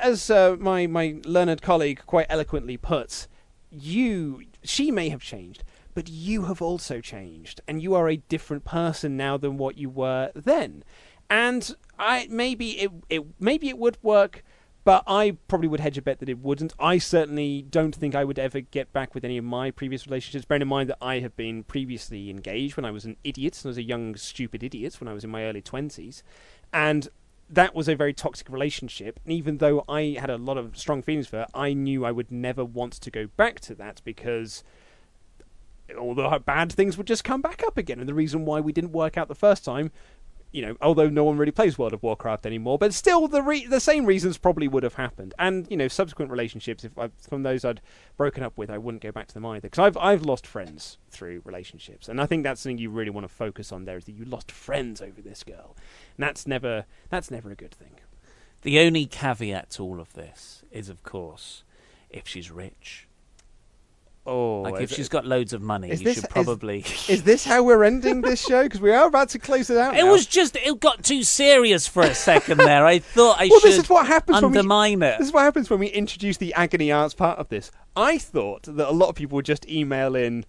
as uh, my my learned colleague quite eloquently puts, you she may have changed, but you have also changed, and you are a different person now than what you were then. And I maybe it, it maybe it would work, but I probably would hedge a bet that it wouldn't. I certainly don't think I would ever get back with any of my previous relationships. Bearing in mind that I have been previously engaged when I was an idiot, and I was a young stupid idiot when I was in my early twenties, and that was a very toxic relationship. And even though I had a lot of strong feelings for her, I knew I would never want to go back to that because all the bad things would just come back up again. And the reason why we didn't work out the first time, you know, although no one really plays World of Warcraft anymore, but still the re- the same reasons probably would have happened. And you know, subsequent relationships, if I, from those I'd broken up with, I wouldn't go back to them either because I've I've lost friends through relationships, and I think that's something you really want to focus on. There is that you lost friends over this girl, and that's never that's never a good thing. The only caveat to all of this is, of course, if she's rich. Oh, Like if is, she's got loads of money, you this- should probably. is this how we're ending this show? Because we are about to close it out. It now. was just it got too serious for a second there. I thought I well, should this is what happens undermine when we, it. This is what happens when we introduce the agony aunts part of this. I thought that a lot of people would just email in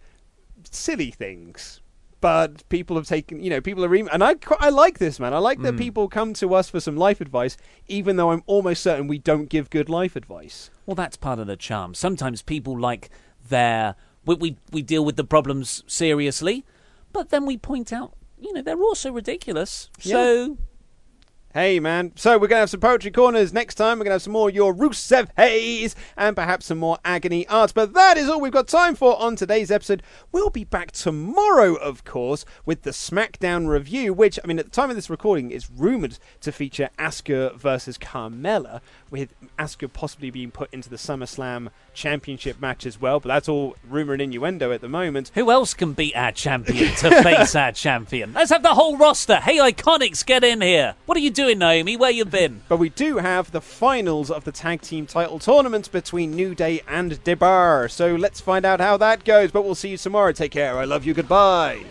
silly things, but people have taken, you know, people are, em- and I, qu- I like this man. I like Hmm. that people come to us for some life advice, even though I'm almost certain we don't give good life advice. Well, that's part of the charm. Sometimes people like their we, we we deal with the problems seriously, but then we point out, you know, they're also ridiculous. So Hey man, so we're gonna have some poetry corners next time. We're gonna have some more your Rusev Hayes and perhaps some more agony aunts. But that is all we've got time for on today's episode. We'll be back tomorrow, of course, with the SmackDown review, which I mean at the time of this recording is rumored to feature Asuka versus Carmella, with Asuka possibly being put into the SummerSlam Championship match as well. But that's all rumor and innuendo at the moment. who else can beat our champion to face our champion? Let's have the whole roster. Hey, IIconics, get in here. What are you doing, Naomi? Where you been? But we do have the finals of the tag team title tournament between New Day and The Bar. So let's find out how that goes. But we'll see you tomorrow. Take care. I love you. Goodbye.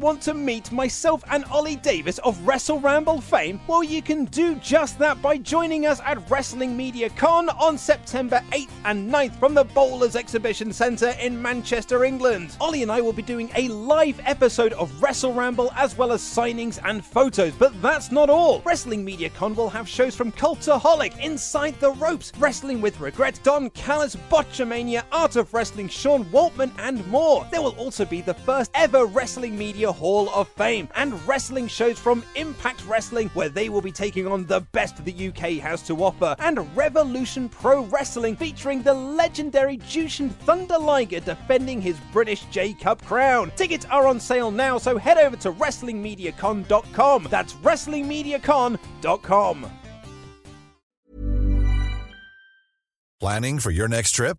Want to meet myself and Ollie Davis of Wrestle Ramble fame? Well, you can do just that by joining us at Wrestling Media Con on September 8th and 9th from the Bowlers Exhibition Centre in Manchester, England. Ollie and I will be doing a live episode of Wrestle Ramble as well as signings and photos, but that's not all. Wrestling Media Con will have shows from Cultaholic, Inside the Ropes, Wrestling with Regret, Don Callis, Botchamania, Art of Wrestling, Sean Waltman, and more. There will also be the first ever Wrestling Media Hall of Fame and wrestling shows from Impact Wrestling, where they will be taking on the best the UK has to offer, and Revolution Pro Wrestling featuring the legendary Jushin Thunder Liger defending his British J Cup crown. Tickets are on sale now, so head over to WrestlingMediaCon.com. That's WrestlingMediaCon.com. Planning for your next trip?